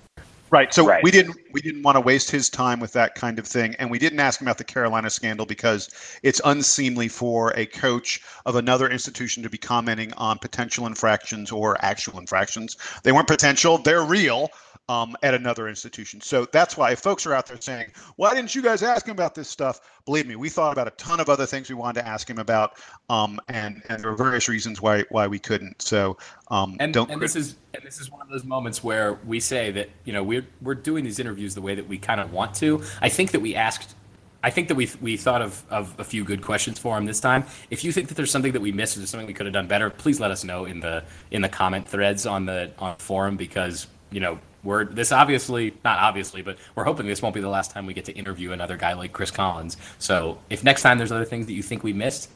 Right. So right. we didn't we didn't want to waste his time with that kind of thing, and we didn't ask him about the Carolina scandal because it's unseemly for a coach of another institution to be commenting on potential infractions or actual infractions. They weren't potential; they're real um, at another institution. So that's why if folks are out there saying, "Why didn't you guys ask him about this stuff?" Believe me, we thought about a ton of other things we wanted to ask him about, um, and and there were various reasons why why we couldn't. So um, and, don't. And this is and this is one of those moments where we say that you know we're we're doing these interviews the way that we kind of want to. I think that we asked I think that we we thought of, of a few good questions for him this time. If you think that there's something that we missed or something we could have done better, please let us know in the in the comment threads on the on forum because you know we're this obviously not obviously, but we're hoping this won't be the last time we get to interview another guy like Chris Collins. So if next time there's other things that you think we missed,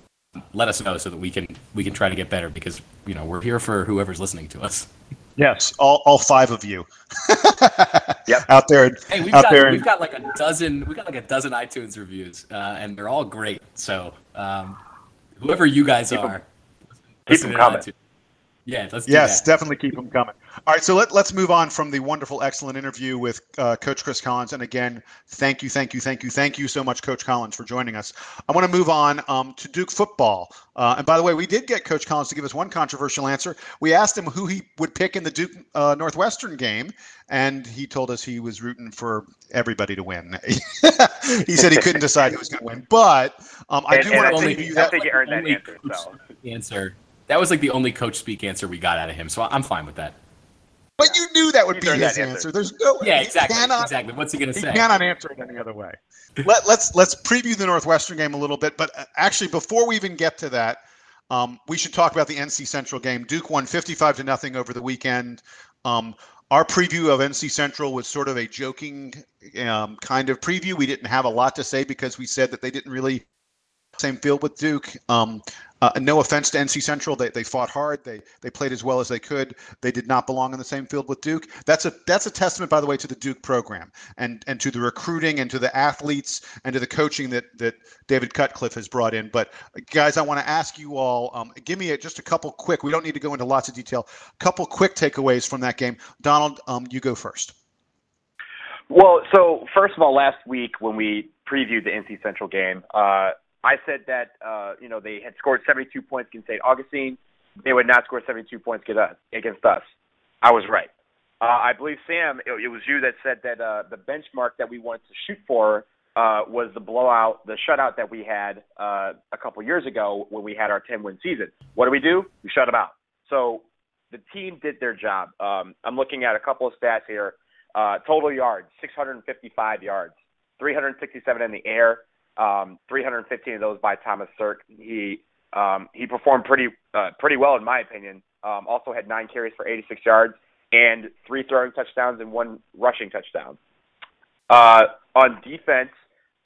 let us know so that we can we can try to get better because you know we're here for whoever's listening to us. Yes, all, all five of you. [LAUGHS] yep. Out there. Hey, we've out got there we've got like a dozen we've got like a dozen iTunes reviews, uh, and they're all great. So um, whoever you guys keep are, them, keep them coming. Yeah, let's yes, definitely keep them coming. All right, so let, let's move on from the wonderful, excellent interview with uh, Coach Chris Collins. And again, thank you, thank you, thank you, thank you so much, Coach Collins, for joining us. I want to move on um, to Duke football. Uh, and by the way, we did get Coach Collins to give us one controversial answer. We asked him who he would pick in the Duke uh, Northwestern game, and he told us he was rooting for everybody to win. [LAUGHS] he said he couldn't decide who was going to win. But um, I and, do want to think you that. I think you earned that answer. So. Answer. That was like the only coach speak answer we got out of him, so I'm fine with that. But you knew that would be his answer. answer. There's no way. yeah, exactly, cannot, exactly. What's he going to say? He cannot answer it any other way. Let, let's let's preview the Northwestern game a little bit. But uh, actually, before we even get to that, um, we should talk about the NC Central game. Duke won 55 to nothing over the weekend. Um, our preview of NC Central was sort of a joking um, kind of preview. We didn't have a lot to say because we said that they didn't really same field with Duke. Um, uh, no offense to NC Central, they, they fought hard. They they played as well as they could. They did not belong in the same field with Duke. That's a that's a testament, by the way, to the Duke program and and to the recruiting and to the athletes and to the coaching that that David Cutcliffe has brought in. But guys, I want to ask you all, um, give me a, just a couple quick. We don't need to go into lots of detail. A Couple quick takeaways from that game. Donald, um, you go first. Well, so first of all, last week when we previewed the NC Central game, uh, I said that uh, you know they had scored 72 points against St. Augustine. They would not score 72 points against us. I was right. Uh, I believe Sam, it, it was you that said that uh, the benchmark that we wanted to shoot for uh, was the blowout, the shutout that we had uh, a couple years ago when we had our 10 win season. What do we do? We shut them out. So the team did their job. Um, I'm looking at a couple of stats here. Uh, total yards, 655 yards, 367 in the air, um, 315 of those by Thomas Sirk. He um, he performed pretty uh, pretty well in my opinion. Um, also had nine carries for 86 yards and three throwing touchdowns and one rushing touchdown. Uh, on defense,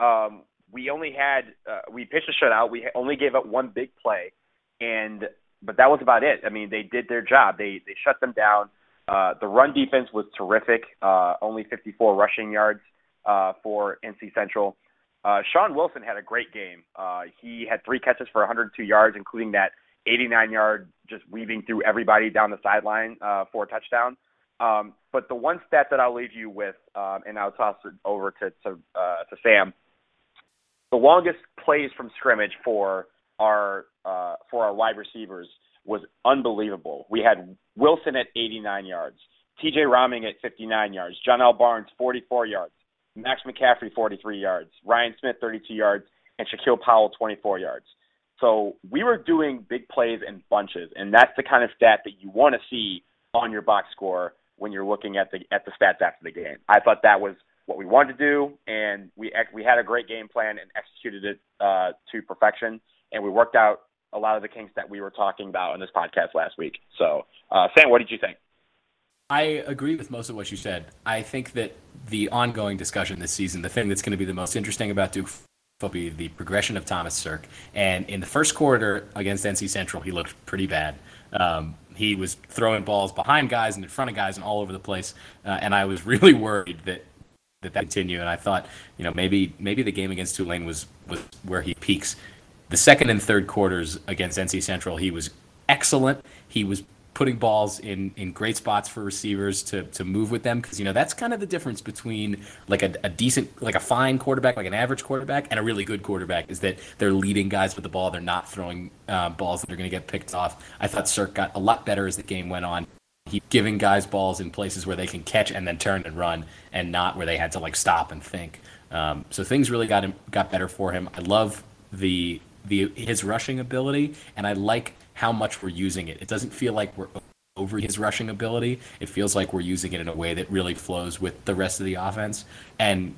um, we only had uh, we pitched a shutout. We only gave up one big play, and but that was about it. I mean, they did their job. They they shut them down. Uh, the run defense was terrific. Uh, only 54 rushing yards uh, for NC Central. Uh, Shaun Wilson had a great game. Uh, he had three catches for 102 yards, including that 89 yard just weaving through everybody down the sideline uh, for a touchdown. Um, but the one stat that I'll leave you with, um, and I'll toss it over to to, uh, to Sam, the longest plays from scrimmage for our uh, for our wide receivers was unbelievable. We had Wilson at 89 yards, T.J. Rahming at 59 yards, Johnell Barnes 44 yards, Max McCaffrey 43 yards, Ryan Smith 32 yards, and Shaquille Powell 24 yards. So we were doing big plays in bunches, and that's the kind of stat that you want to see on your box score when you're looking at the at the stats after the game. I thought that was what we wanted to do, and we we had a great game plan and executed it uh, to perfection, and we worked out a lot of the kinks that we were talking about in this podcast last week. So, uh, Sam, what did you think? I agree with most of what you said. I think that the ongoing discussion this season, the thing that's going to be the most interesting about Duke will be the progression of Thomas Sirk. And in the first quarter against NC Central, he looked pretty bad. Um, he was throwing balls behind guys and in front of guys and all over the place. Uh, and I was [LAUGHS] really worried that that that continue. And I thought, you know, maybe maybe the game against Tulane was was where he peaks. The second and third quarters against NC Central, he was excellent. He was putting balls in in great spots for receivers to to move with them because you know that's kind of the difference between like a, a, decent like a fine quarterback like an average quarterback and a really good quarterback is that they're leading guys with the ball. They're not throwing uh, balls that are going to get picked off. I thought Sirk got a lot better as the game went on. He giving guys balls in places where they can catch and then turn and run and not where they had to like stop and think. Um, so things really got him got better for him. I love the the his rushing ability and i like how much we're using it. It doesn't feel like we're over his rushing ability. It feels like we're using it in a way that really flows with the rest of the offense. And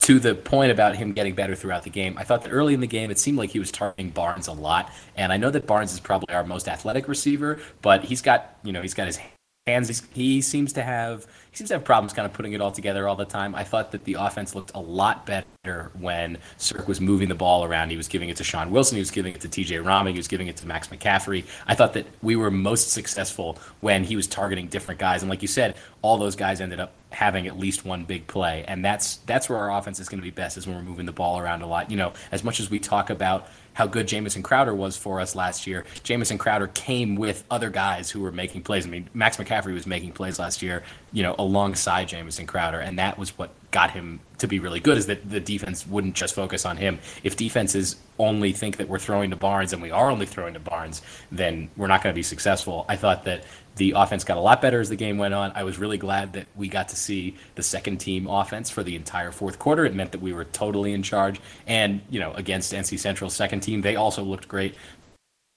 to the point about him getting better throughout the game, I thought that early in the game it seemed like he was targeting Barnes a lot. And I know that Barnes is probably our most athletic receiver, but he's got, you know, he's got his hands. He seems to have seems to have problems kind of putting it all together all the time. I thought that the offense looked a lot better when Sirk was moving the ball around. He was giving it to Shaun Wilson. He was giving it to T.J. Rahming. He was giving it to Max McCaffrey. I thought that we were most successful when he was targeting different guys. And like you said, all those guys ended up having at least one big play. And that's that's where our offense is going to be best is when we're moving the ball around a lot. You know, as much as we talk about how good Jamison Crowder was for us last year. Jamison Crowder came with other guys who were making plays. I mean, Max McCaffrey was making plays last year, you know, alongside Jamison Crowder, and that was what got him to be really good. Is that the defense wouldn't just focus on him. If defenses only think that we're throwing to Barnes and we are only throwing to Barnes, then we're not going to be successful. I thought that the offense got a lot better as the game went on. I was really glad that we got to see the second team offense for the entire fourth quarter. It meant that we were totally in charge. And, you know, against NC Central's second team, they also looked great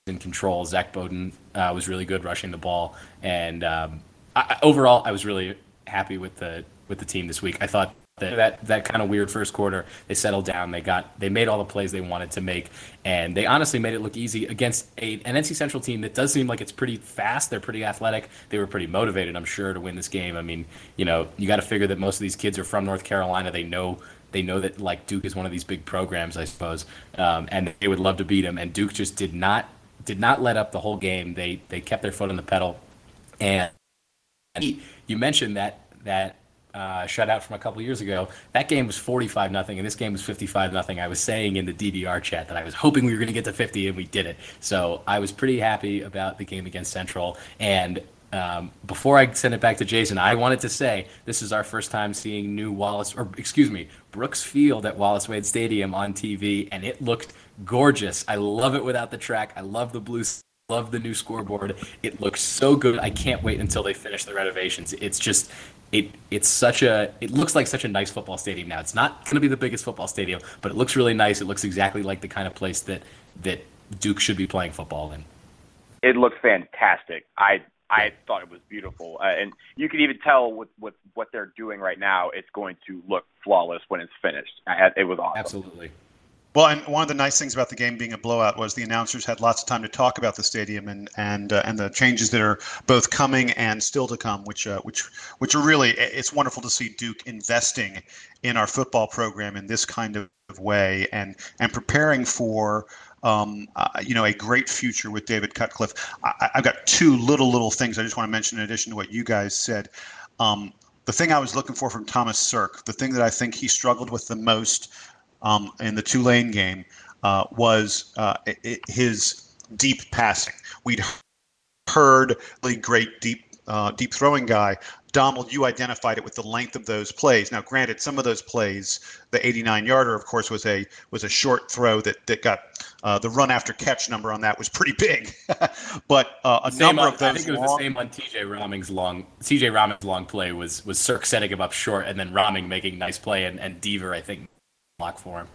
in control. Zach Bowden uh, was really good rushing the ball. And um, I, overall, I was really happy with the with the team this week. I thought that that that kind of weird first quarter they settled down they got they made all the plays they wanted to make and they honestly made it look easy against a, an NC Central team that does seem like it's pretty fast they're pretty athletic they were pretty motivated I'm sure to win this game I mean you know you got to figure that most of these kids are from North Carolina they know they know that like Duke is one of these big programs I suppose um, and they would love to beat them and Duke just did not did not let up the whole game they they kept their foot on the pedal and you mentioned that that uh, shutout from a couple years ago. That game was 45 nothing, and this game was 55 nothing. I was saying in the DBR chat that I was hoping we were going to get to 50, and we did it. So I was pretty happy about the game against Central. And um, before I send it back to Jason, I wanted to say this is our first time seeing new Wallace, or excuse me, Brooks Field at Wallace Wade Stadium on TV, and it looked gorgeous. I love it without the track. I love the blue. Love the new scoreboard. It looks so good. I can't wait until they finish the renovations. It's just it it's such a it looks like such a nice football stadium now. It's not going to be the biggest football stadium, but it looks really nice. It looks exactly like the kind of place that that Duke should be playing football in. It looks fantastic. I I thought it was beautiful, uh, and you can even tell with with what they're doing right now, it's going to look flawless when it's finished. I, it was awesome. Absolutely. Well, and one of the nice things about the game being a blowout was the announcers had lots of time to talk about the stadium and and uh, and the changes that are both coming and still to come, which uh, which which are really it's wonderful to see Duke investing in our football program in this kind of way and and preparing for um, uh, you know, a great future with David Cutcliffe. I, have got two little little things I just want to mention in addition to what you guys said. Um, the thing I was looking for from Thomas Sirk, the thing that I think he struggled with the most um, in the Tulane game uh, was uh, it, his deep passing. We'd heard the great deep uh, deep throwing guy. Donald, you identified it with the length of those plays. Now, granted, some of those plays, the 89 yarder, of course, was a was a short throw that that got uh, the run after catch number on that was pretty big. [LAUGHS] but uh, a number on, of those. I think it was long, the same on T.J. Rahming's long. T.J. Rahming's long play was was Sirk setting him up short, and then Rahming making nice play, and and Deaver, I think, block for him.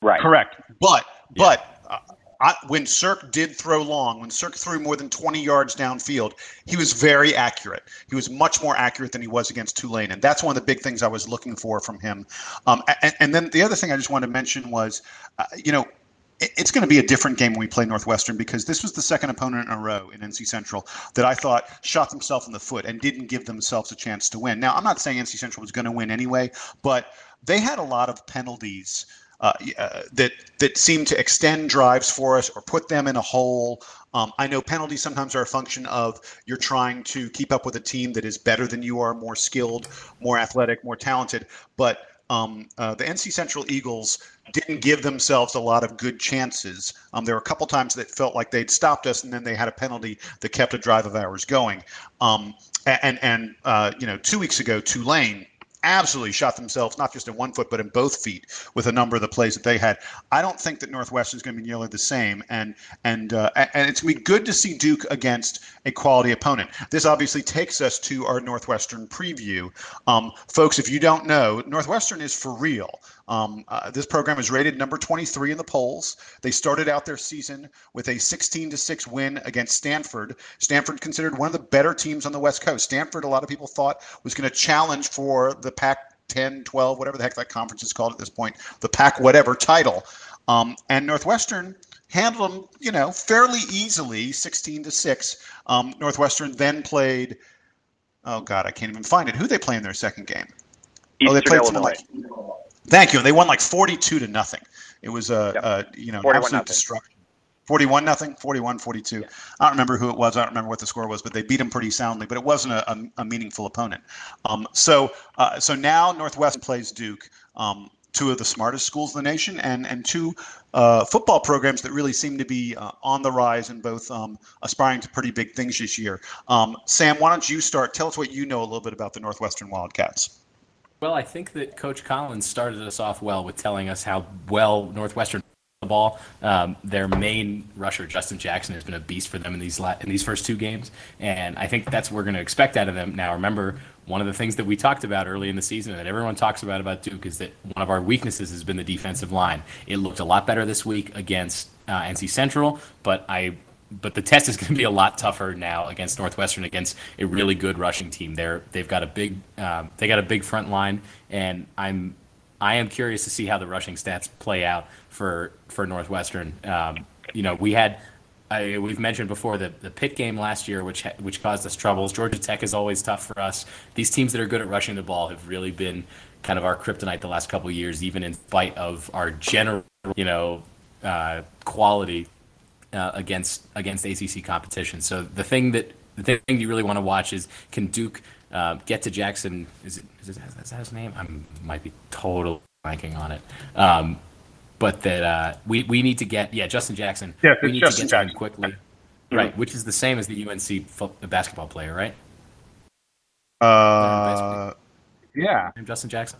Right. Correct. But yeah. but uh, I, when Sirk did throw long, when Sirk threw more than 20 yards downfield, he was very accurate. He was much more accurate than he was against Tulane, and that's one of the big things I was looking for from him. Um, and, and, then the other thing I just wanted to mention was, uh, you know, it's going to be a different game when we play Northwestern because this was the second opponent in a row in NC Central that I thought shot themselves in the foot and didn't give themselves a chance to win. Now, I'm not saying NC Central was going to win anyway, but they had a lot of penalties uh, uh, that that seem to extend drives for us or put them in a hole. Um, I know penalties sometimes are a function of you're trying to keep up with a team that is better than you are, more skilled, more athletic, more talented. But um, uh, the NC Central Eagles didn't give themselves a lot of good chances. Um, there were a couple times that felt like they'd stopped us, and then they had a penalty that kept a drive of ours going. Um, and and uh, you know, two weeks ago, Tulane absolutely shot themselves not just in one foot but in both feet with a number of the plays that they had. I don't think that Northwestern is going to be nearly the same, and and uh, and it's going to be good to see Duke against a quality opponent. This obviously takes us to our Northwestern preview, um, folks. If you don't know, Northwestern is for real. Um, uh, this program is rated number 23 in the polls. They started out their season with a 16 to 6 win against Stanford. Stanford considered one of the better teams on the West Coast. Stanford, a lot of people thought was going to challenge for the Pac 10, 12, whatever the heck that conference is called at this point, the Pac whatever title. Um, and Northwestern handled them, you know, fairly easily, 16 to 6. Um, Northwestern then played, oh God, I can't even find it. Who they play in their second game? Eastern oh, they played Illinois. Like, Thank you. They won like 42 to nothing. It was a, Yep. a you know, absolute nothing. destruction. 41 nothing, 41 42. I don't remember who it was. I don't remember what the score was, but they beat them pretty soundly. But it wasn't a, a, a meaningful opponent. Um, so uh, so now Northwest plays Duke, um, two of the smartest schools in the nation, and and two uh, football programs that really seem to be uh, on the rise and both um, aspiring to pretty big things this year. Um, Sam, why don't you start? Tell us what you know a little bit about the Northwestern Wildcats. Well, I think that Coach Collins started us off well with telling us how well Northwestern the ball. Um, their main rusher, Justin Jackson, has been a beast for them in these la- in these first two games, and I think that's what we're going to expect out of them. Now, remember, one of the things that we talked about early in the season that everyone talks about about Duke is that one of our weaknesses has been the defensive line. It looked a lot better this week against uh, NC Central, but I but the test is going to be a lot tougher now against Northwestern against a really good rushing team. They're they've got a big um, they got a big front line, and I'm I am curious to see how the rushing stats play out for for Northwestern. Um, you know, we had I, we've mentioned before the the Pitt game last year, which which caused us troubles. Georgia Tech is always tough for us. These teams that are good at rushing the ball have really been kind of our kryptonite the last couple years, even in spite of our general you know uh, quality uh, against against ACC competition. So the thing that the thing you really want to watch is can Duke uh, get to Jackson? Is it is, it, is that his name? I might be totally blanking on it. Um, but that uh, we we need to get yeah Justin Jackson. Yeah, we need Justin to get to him Jackson. quickly. Right, which is the same as the UNC fo- basketball player, right? Uh, yeah. Justin Jackson.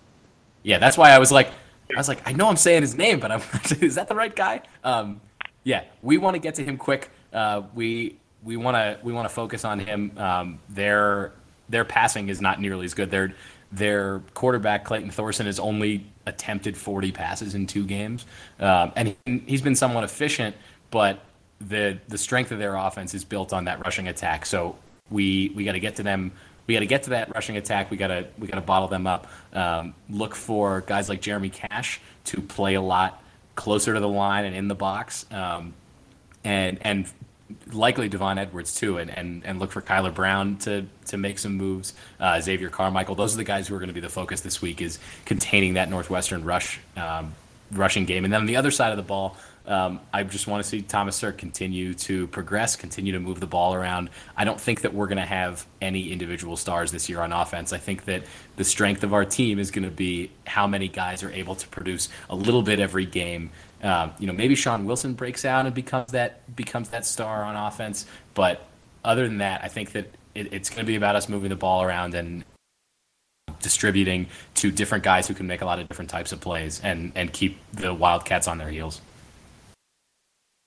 Yeah, that's why I was like, I was like, I know I'm saying his name, but I'm [LAUGHS] is that the right guy? Um, yeah, we want to get to him quick. Uh, we we want to we want to focus on him. Um, their their passing is not nearly as good. Their their quarterback Clayton Thorson has only attempted 40 passes in two games, um, and he, he's been somewhat efficient. But the the strength of their offense is built on that rushing attack. So we we got to get to them. We got to get to that rushing attack. We got to we got to bottle them up. Um, look for guys like Jeremy Cash to play a lot closer to the line and in the box, um, and and likely Devon Edwards too, and, and and look for Kyler Brown to to make some moves. Uh, Xavier Carmichael. Those are the guys who are going to be the focus this week. Is containing that Northwestern rush um, rushing game, and then on the other side of the ball. Um, I just want to see Thomas Sirk continue to progress, continue to move the ball around. I don't think that we're going to have any individual stars this year on offense. I think that the strength of our team is going to be how many guys are able to produce a little bit every game. Um, you know, maybe Shaun Wilson breaks out and becomes that becomes that star on offense. But other than that, I think that it, it's going to be about us moving the ball around and distributing to different guys who can make a lot of different types of plays and and keep the Wildcats on their heels.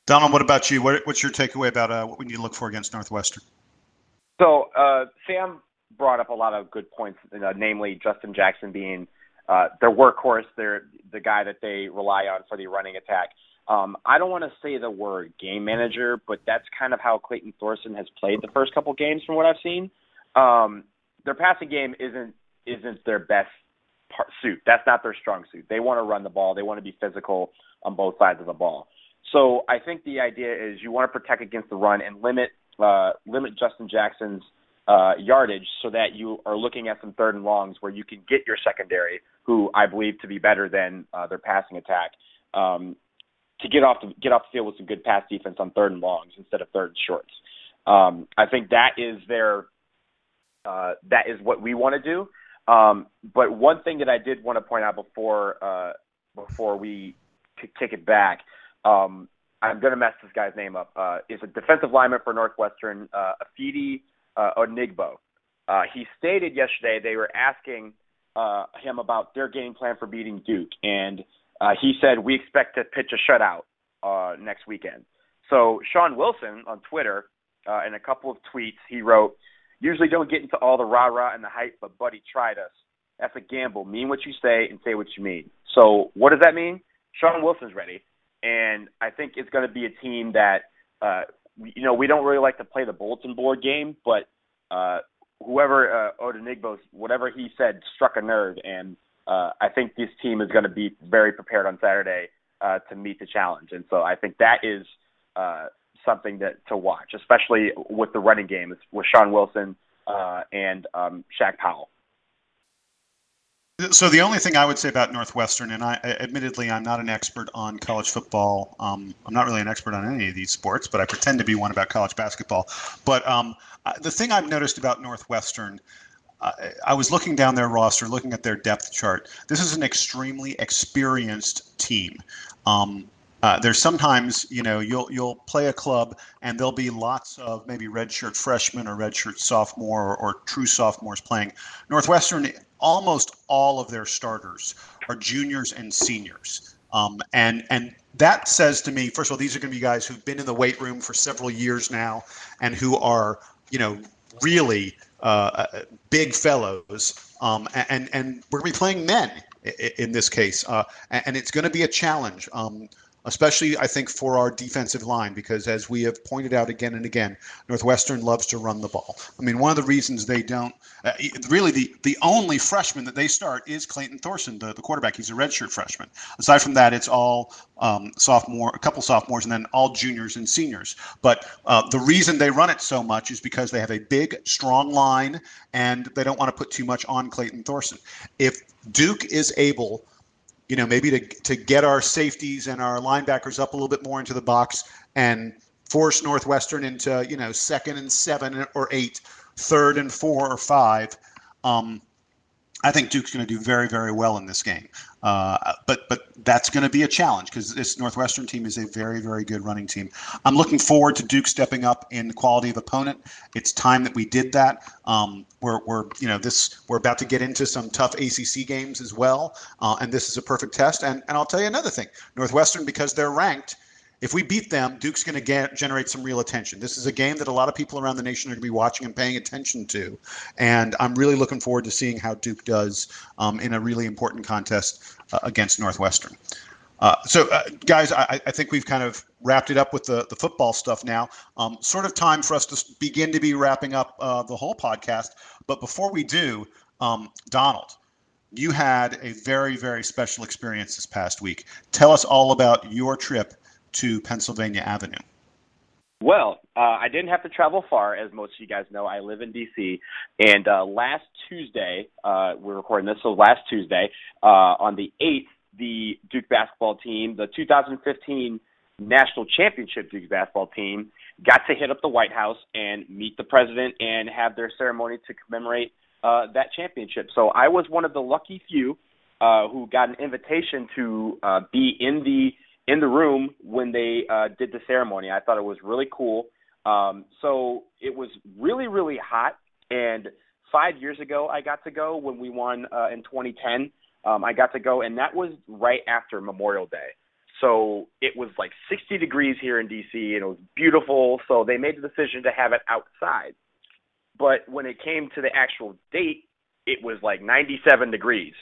Donald, what about you? What, what's your takeaway about uh, what we need to look for against Northwestern? So uh, Sam brought up a lot of good points, uh, namely Justin Jackson being uh, their workhorse, their the guy that they rely on for the running attack. Um, I don't want to say the word game manager, but that's kind of how Clayton Thorson has played the first couple games, from what I've seen. Um, their passing game isn't isn't their best part, suit. That's not their strong suit. They want to run the ball. They want to be physical on both sides of the ball. So I think the idea is you want to protect against the run and limit uh, limit Justin Jackson's uh, yardage so that you are looking at some third and longs where you can get your secondary, who I believe to be better than uh, their passing attack, um, to get off the get off the field with some good pass defense on third and longs instead of third and shorts. Um, I think that is their uh, that is what we want to do. Um, but one thing that I did want to point out before uh, before we kick it back um, I'm going to mess this guy's name up. Uh, is a defensive lineman for Northwestern, uh, Ifeadi uh, Odenigbo. Uh, he stated yesterday they were asking uh, him about their game plan for beating Duke, and uh, he said we expect to pitch a shutout uh, next weekend. So Shaun Wilson on Twitter, uh, in a couple of tweets, he wrote, "Usually don't get into all the rah rah and the hype, but buddy tried us. That's a gamble. Mean what you say and say what you mean. So what does that mean? Shaun Wilson's ready and I think it's going to be a team that uh, you know we don't really like to play the bulletin board game, but uh, whoever uh, Odenigbo's whatever he said struck a nerve, and uh, I think this team is going to be very prepared on Saturday uh, to meet the challenge, and so I think that is uh, something that to watch, especially with the running game. With Shaun Wilson uh, and um, Shaq Powell. So the only thing I would say about Northwestern, and I admittedly I'm not an expert on college football. Um, I'm not really an expert on any of these sports, but I pretend to be one about college basketball. But um, the thing I've noticed about Northwestern, I was looking down their roster, looking at their depth chart. This is an extremely experienced team. Um, uh, there's sometimes, you know, you'll you'll play a club and there'll be lots of maybe redshirt freshmen or redshirt sophomore or, or true sophomores playing. Northwestern almost all of their starters are juniors and seniors. Um, and and that says to me, first of all, these are going to be guys who've been in the weight room for several years now, and who are, you know, really uh, uh big fellows. Um, and and we're going to be playing men in this case, uh, and it's going to be a challenge. Um, especially I think for our defensive line, because as we have pointed out again and again, Northwestern loves to run the ball. I mean, one of the reasons they don't, uh, really, the, the only freshman that they start is Clayton Thorson, the, the quarterback. He's a redshirt freshman. Aside from that, it's all um, sophomore, a couple sophomores, and then all juniors and seniors. But uh, the reason they run it so much is because they have a big, strong line, and they don't want to put too much on Clayton Thorson. If Duke is able you know, maybe to to get our safeties and our linebackers up a little bit more into the box and force Northwestern into you know second and seven or eight, third and four or five. Um, I think Duke's going to do very very well in this game. Uh, but but that's going to be a challenge because this Northwestern team is a very, very good running team. I'm looking forward to Duke stepping up in quality of opponent. It's time that we did that. Um, we're, we're, you know, this we're about to get into some tough ACC games as well, uh, and this is a perfect test. And and I'll tell you another thing: Northwestern, because they're ranked, if we beat them, Duke's going to generate some real attention. This is a game that a lot of people around the nation are going to be watching and paying attention to. And I'm really looking forward to seeing how Duke does um, in a really important contest uh, against Northwestern. Uh, so, uh, guys, I, I, think we've kind of wrapped it up with the, the football stuff now. Um, sort of time for us to begin to be wrapping up uh, the whole podcast. But before we do, um, Donald, you had a very, very special experience this past week. Tell us all about your trip to Pennsylvania Avenue? Well, uh, I didn't have to travel far, as most of you guys know. I live in D.C. And uh, last Tuesday, uh, we're recording this, so last Tuesday, uh, on the 8th, the Duke basketball team, the 2015 national championship Duke basketball team, got to hit up the White House and meet the president and have their ceremony to commemorate uh, that championship. So I was one of the lucky few uh, who got an invitation to be in the in the room when they uh, did the ceremony. I thought it was really cool. Um, so it was really, really hot. And five years ago, I got to go when we won uh, in 2010. Um, I got to go, and that was right after Memorial Day. So it was like 60 degrees here in DC, and it was beautiful. So they made the decision to have it outside. But when it came to the actual date, it was like 97 degrees.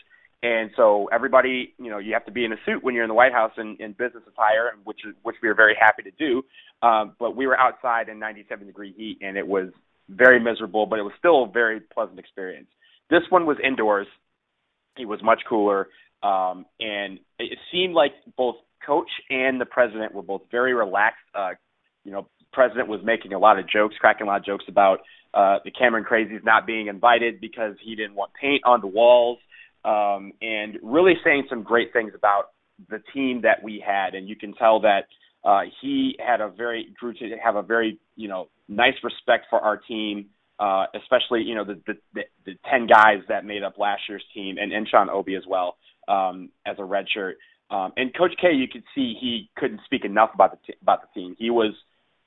And so everybody, you know, you have to be in a suit when you're in the White House in, in business attire, which is which we are very happy to do. Um, but we were outside in 97 degree heat, and it was very miserable, but it was still a very pleasant experience. This one was indoors. It was much cooler, um, and it seemed like both coach and the president were both very relaxed. Uh, you know, president was making a lot of jokes, cracking a lot of jokes about uh, the Cameron Crazies not being invited because he didn't want paint on the walls um, and really saying some great things about the team that we had. And you can tell that uh, he had a very grew to have a very you know nice respect for our team, uh, especially you know the, the the the ten guys that made up last year's team, and and Sean Obi as well um, as a red shirt. Um, and Coach K, you could see he couldn't speak enough about the t- about the team. He was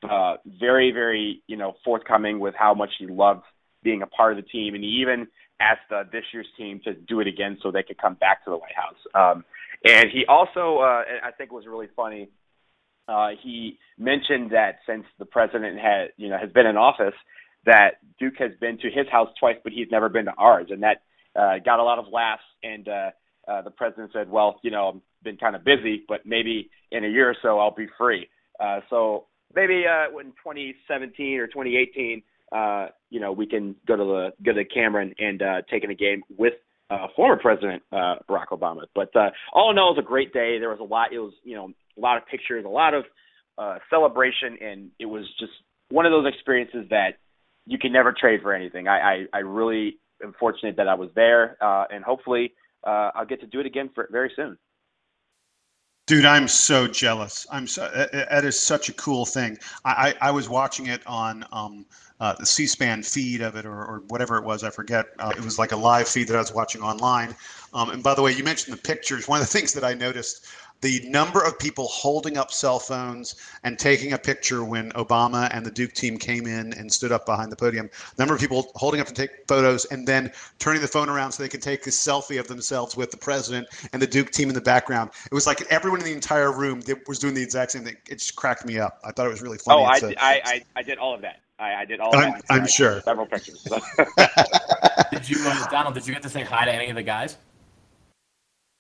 uh, very very you know forthcoming with how much he loved being a part of the team, and he even asked uh, this year's team to do it again so they could come back to the White House. Um, and he also, uh, I think, was really funny. Uh, he mentioned that since the president had, you know, has been in office, that Duke has been to his house twice, but he's never been to ours, and that uh, got a lot of laughs. And uh, uh, the president said, "Well, you know, I've been kind of busy, but maybe in a year or so I'll be free." Uh, so maybe uh, in 2017 or 2018, uh, you know, we can go to the go to and, and uh, take in a game with uh, former President uh, Barack Obama. But uh, all in all, it was a great day. There was a lot. It was you know a lot of pictures, a lot of uh, celebration, and it was just one of those experiences that you can never trade for anything. I I, I really am fortunate that I was there, uh, and hopefully uh, I'll get to do it again for very soon. Dude, I'm so jealous. I'm so that is such a cool thing. I I, I was watching it on um, uh, the C-SPAN feed of it or, or whatever it was. I forget. Uh, it was like a live feed that I was watching online. Um, and by the way, you mentioned the pictures. One of the [LAUGHS] things that I noticed the number of people holding up cell phones and taking a picture when Obama and the Duke team came in and stood up behind the podium. number of people holding up to take photos and then turning the phone around so they could take a selfie of themselves with the president and the Duke team in the background. It was like everyone in the entire room was doing the exact same thing. It just cracked me up. I thought it was really funny. Oh, I, I, I, I did all of that. I, I did all. I'm, that. I'm sure. Several pictures. [LAUGHS] [LAUGHS] did you, uh, Donald? Did you get to say hi to any of the guys?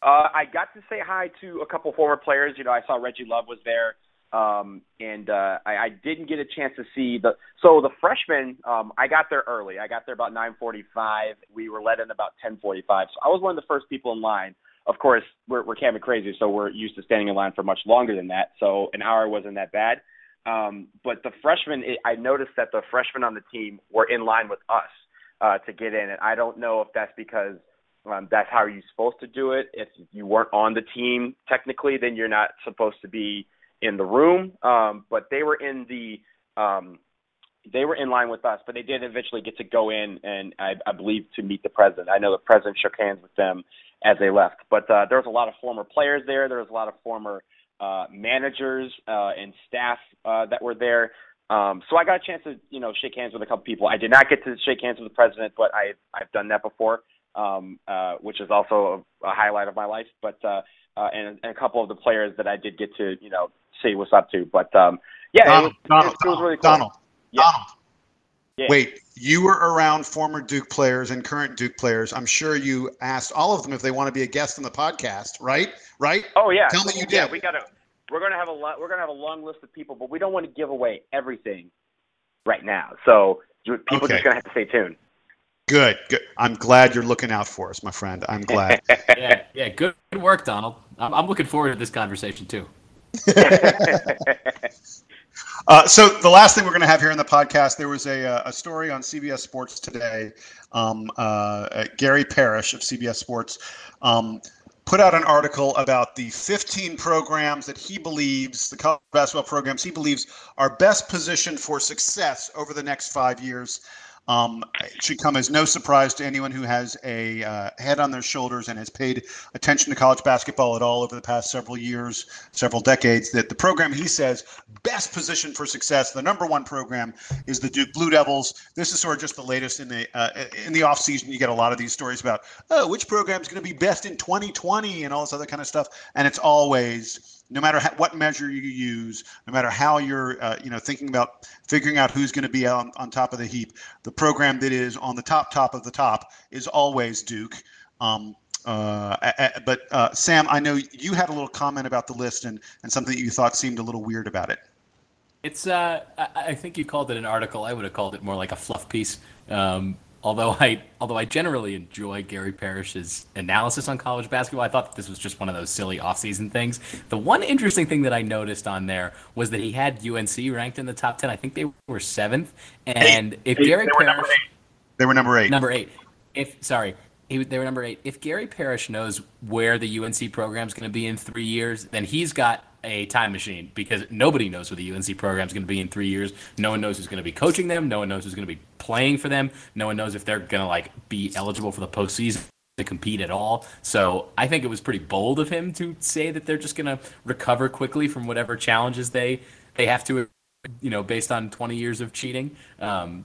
Uh, I got to say hi to a couple former players. You know, I saw Reggie Love was there, um, and uh, I, I didn't get a chance to see the. So the freshmen, um, I got there early. I got there about 9:45. We were let in about 10:45. So I was one of the first people in line. Of course, we're we're Cameron crazy, so we're used to standing in line for much longer than that. So an hour wasn't that bad. Um, but the freshmen, I noticed that the freshmen on the team were in line with us uh, to get in, and I don't know if that's because um, that's how you're supposed to do it. If you weren't on the team technically, then you're not supposed to be in the room. Um, but they were in the um, they were in line with us, but they did eventually get to go in and I, I believe to meet the president. I know the president shook hands with them as they left. But uh, there was a lot of former players there. There was a lot of former uh, managers uh, and staff uh, that were there. Um, so I got a chance to, you know, shake hands with a couple people. I did not get to shake hands with the president, but I I've done that before, um, uh, which is also a, a highlight of my life. But uh, uh, and, and a couple of the players that I did get to, you know, say what's up to. But um, yeah, Donald, it, was, Donald, it, it was really cool. Donald, Yeah. Donald. Yeah. Wait, you were around former Duke players and current Duke players. I'm sure you asked all of them if they want to be a guest on the podcast, right? Right? Oh yeah. Tell me you Yeah, did. we got to. We're gonna have a lot. We're gonna have a long list of people, but we don't want to give away everything right now. So people Okay. just gonna have to stay tuned. Good, good. I'm glad you're looking out for us, my friend. I'm glad. [LAUGHS] yeah, yeah, good, good work, Donald. I'm, I'm looking forward to this conversation too. [LAUGHS] Uh, so the last thing we're going to have here in the podcast, there was a, uh, a story on CBS Sports today. Um, uh, uh, Gary Parrish of CBS Sports um, put out an article about the 15 programs that he believes, the college basketball programs he believes are best positioned for success over the next five years. Um, it should come as no surprise to anyone who has a uh, head on their shoulders and has paid attention to college basketball at all over the past several years, several decades, that the program he says best positioned for success, the number one program, is the Duke Blue Devils. This is sort of just the latest in the uh, in the offseason. You get a lot of these stories about oh, which program is going to be best in 2020 and all this other kind of stuff, and it's always no matter how, what measure you use, no matter how you're, uh, you know, thinking about figuring out who's going to be on, on top of the heap, the program that is on the top top of the top is always Duke. Um, uh, but uh, Sam, I know you had a little comment about the list and, and something that you thought seemed a little weird about it. It's uh, I, I think you called it an article. I would have called it more like a fluff piece. Um, although I although I generally enjoy Gary Parrish's analysis on college basketball, I thought that this was just one of those silly offseason things. The one interesting thing that I noticed on there was that he had UNC ranked in the top ten. I think they were seventh. And if Eight. Gary They Parrish They were number eight. Number eight. If sorry, he, they were number eight. If Gary Parrish knows where the UNC program is going to be in three years, then he's got a time machine because nobody knows where the UNC program is going to be in three years. No one knows who's going to be coaching them. No one knows who's going to be playing for them. No one knows if they're going to like be eligible for the postseason to compete at all. So I think it was pretty bold of him to say that they're just going to recover quickly from whatever challenges they they have to, you know, based on 20 years of cheating. Um,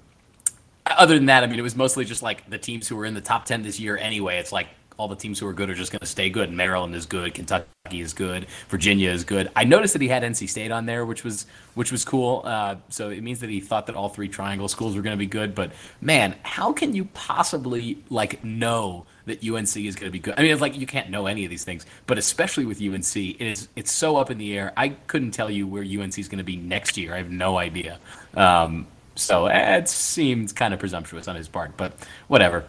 other than that, I mean, it was mostly just like the teams who were in the top 10 this year anyway. It's like all the teams who are good are just going to stay good. Maryland is good, Kentucky is good, Virginia is good. I noticed that he had NC State on there, which was which was cool. Uh, so it means that he thought that all three triangle schools were going to be good. But man, how can you possibly like know that UNC is going to be good? I mean, it's like you can't know any of these things, but especially with UNC, it is it's so up in the air. I couldn't tell you where UNC is going to be next year. I have no idea. Um, so eh, it seems kind of presumptuous on his part, but whatever.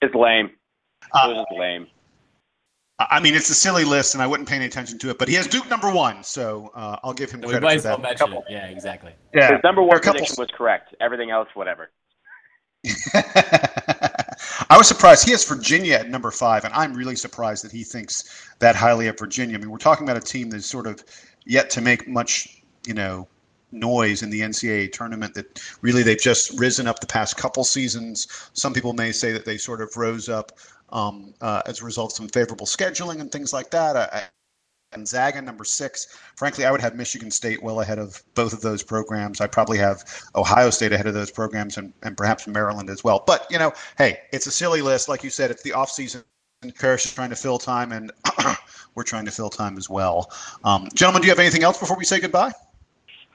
It's lame. Uh, it was lame. I mean, it's a silly list, and I wouldn't pay any attention to it. But he has Duke number one, so uh, I'll give him We credit for that. mention it. Yeah, exactly. Yeah, His number one prediction was correct. Everything else, whatever. [LAUGHS] I was surprised. He has Virginia at number five, and I'm really surprised that he thinks that highly of Virginia. I mean, we're talking about a team that's sort of yet to make much, you know, noise in the NCAA tournament. That really they've just risen up the past couple seasons. Some people may say that they sort of rose up um, uh, as a result of some favorable scheduling and things like that. I, Gonzaga number six. Frankly, I would have Michigan State well ahead of both of those programs. I probably have Ohio State ahead of those programs and, and perhaps Maryland as well. But, you know, hey, it's a silly list. Like you said, it's the offseason. Parrish is trying to fill time, and [CLEARS THROAT] we're trying to fill time as well. Um, gentlemen, do you have anything else before we say goodbye?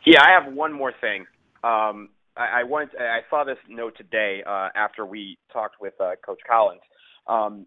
Yeah, I have one more thing. Um, I, I wanted. I saw this note today uh, after we talked with uh, Coach Collins. Um,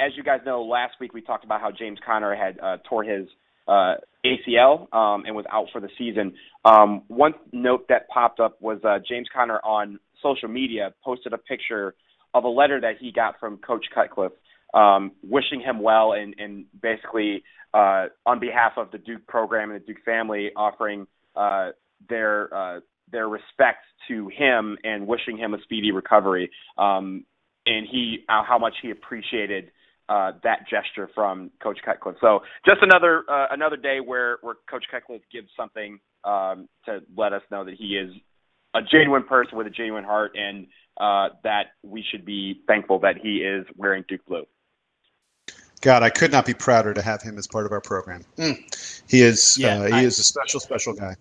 as you guys know, last week we talked about how James Conner had uh, tore his uh, ACL um, and was out for the season. Um, one note that popped up was uh, James Conner on social media posted a picture of a letter that he got from Coach Cutcliffe, um, wishing him well and, and basically uh, on behalf of the Duke program and the Duke family, offering uh, their uh, their respect to him and wishing him a speedy recovery. Um, and he uh, how much he appreciated uh, that gesture from Coach Cutcliffe. So just another uh, another day where where Coach Cutcliffe gives something um, to let us know that he is a genuine person with a genuine heart, and uh, that we should be thankful that he is wearing Duke blue. God, I could not be prouder to have him as part of our program. Mm. He is yeah, uh, he I, is a special, special guy.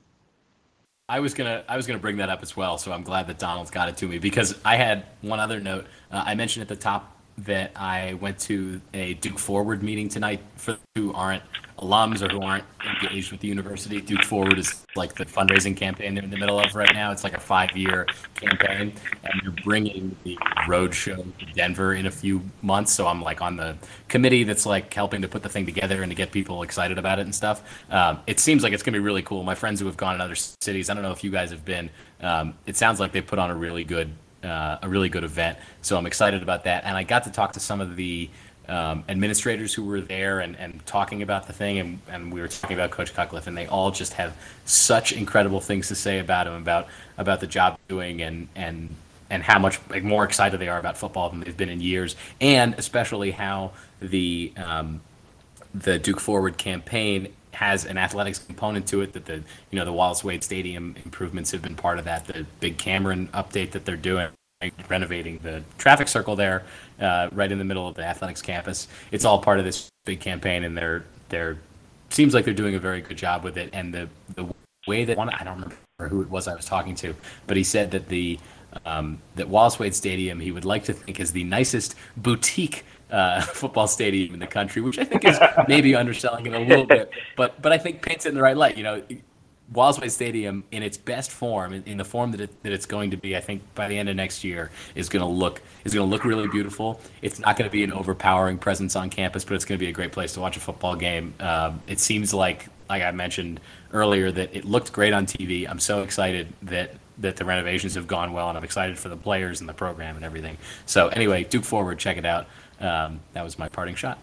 I was gonna I was gonna bring that up as well, so I'm glad that Donald's got it to me because I had one other note. Uh, I mentioned at the top that I went to a Duke Forward meeting tonight for who aren't alums or who aren't engaged with the university. Duke Forward is like the fundraising campaign they're in the middle of right now. It's like a five-year campaign, and they're bringing the road show to Denver in a few months. So I'm like on the committee that's like helping to put the thing together and to get people excited about it and stuff. Um, it seems like it's gonna be really cool. My friends who have gone in other cities, I don't know if you guys have been. Um, it sounds like they put on a really good uh, a really good event. So I'm excited about that. And I got to talk to some of the um, administrators who were there and, and talking about the thing, and, and we were talking about Coach Cutcliffe, and they all just have such incredible things to say about him, about about the job doing, and and and how much like, more excited they are about football than they've been in years, and especially how the um, the Duke Forward campaign has an athletics component to it. That the you know the Wallace Wade Stadium improvements have been part of that. The big Cameron update that they're doing, renovating the traffic circle there, uh, right in the middle of the athletics campus. It's all part of this big campaign, and they're they're seems like they're doing a very good job with it. And the the way that one I don't remember who it was I was talking to, but he said that the um, that Wallace Wade Stadium he would like to think is the nicest boutique uh, [LAUGHS] football stadium in the country, which I think is maybe underselling it a little bit, [LAUGHS] but but I think paints it in the right light. You know, Wallace Stadium in its best form, in, in the form that, it, that it's going to be, I think by the end of next year is going to look is going to look really beautiful. It's not going to be an overpowering presence on campus, but it's going to be a great place to watch a football game. Um, it seems like, like I mentioned earlier, that it looked great on TV. I'm so excited that that the renovations have gone well, and I'm excited for the players and the program and everything. So anyway, Duke Forward, check it out. Um, that was my parting shot.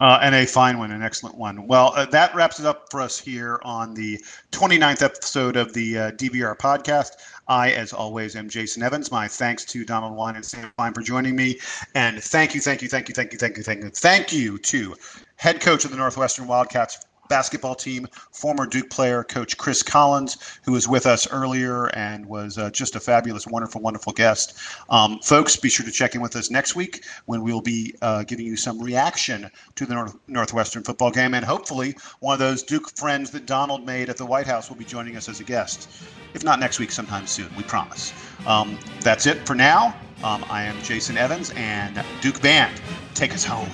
Uh, and a fine one, an excellent one. Well, uh, that wraps it up for us here on the 29th episode of the uh, DBR podcast. I, as always, am Jason Evans. My thanks to Donald Wine and Sam Fine for joining me. And thank you, thank you, thank you, thank you, thank you, thank you, thank you to head coach of the Northwestern Wildcats, basketball team, former Duke player, Coach Chris Collins, who was with us earlier and was uh, just a fabulous, wonderful, wonderful guest. Um, folks, be sure to check in with us next week when we'll be uh, giving you some reaction to the North- Northwestern football game. And hopefully, one of those Duke friends that Donald made at the White House will be joining us as a guest. If not next week, sometime soon, we promise. Um, that's it for now. Um, I am Jason Evans, and Duke Band, take us home.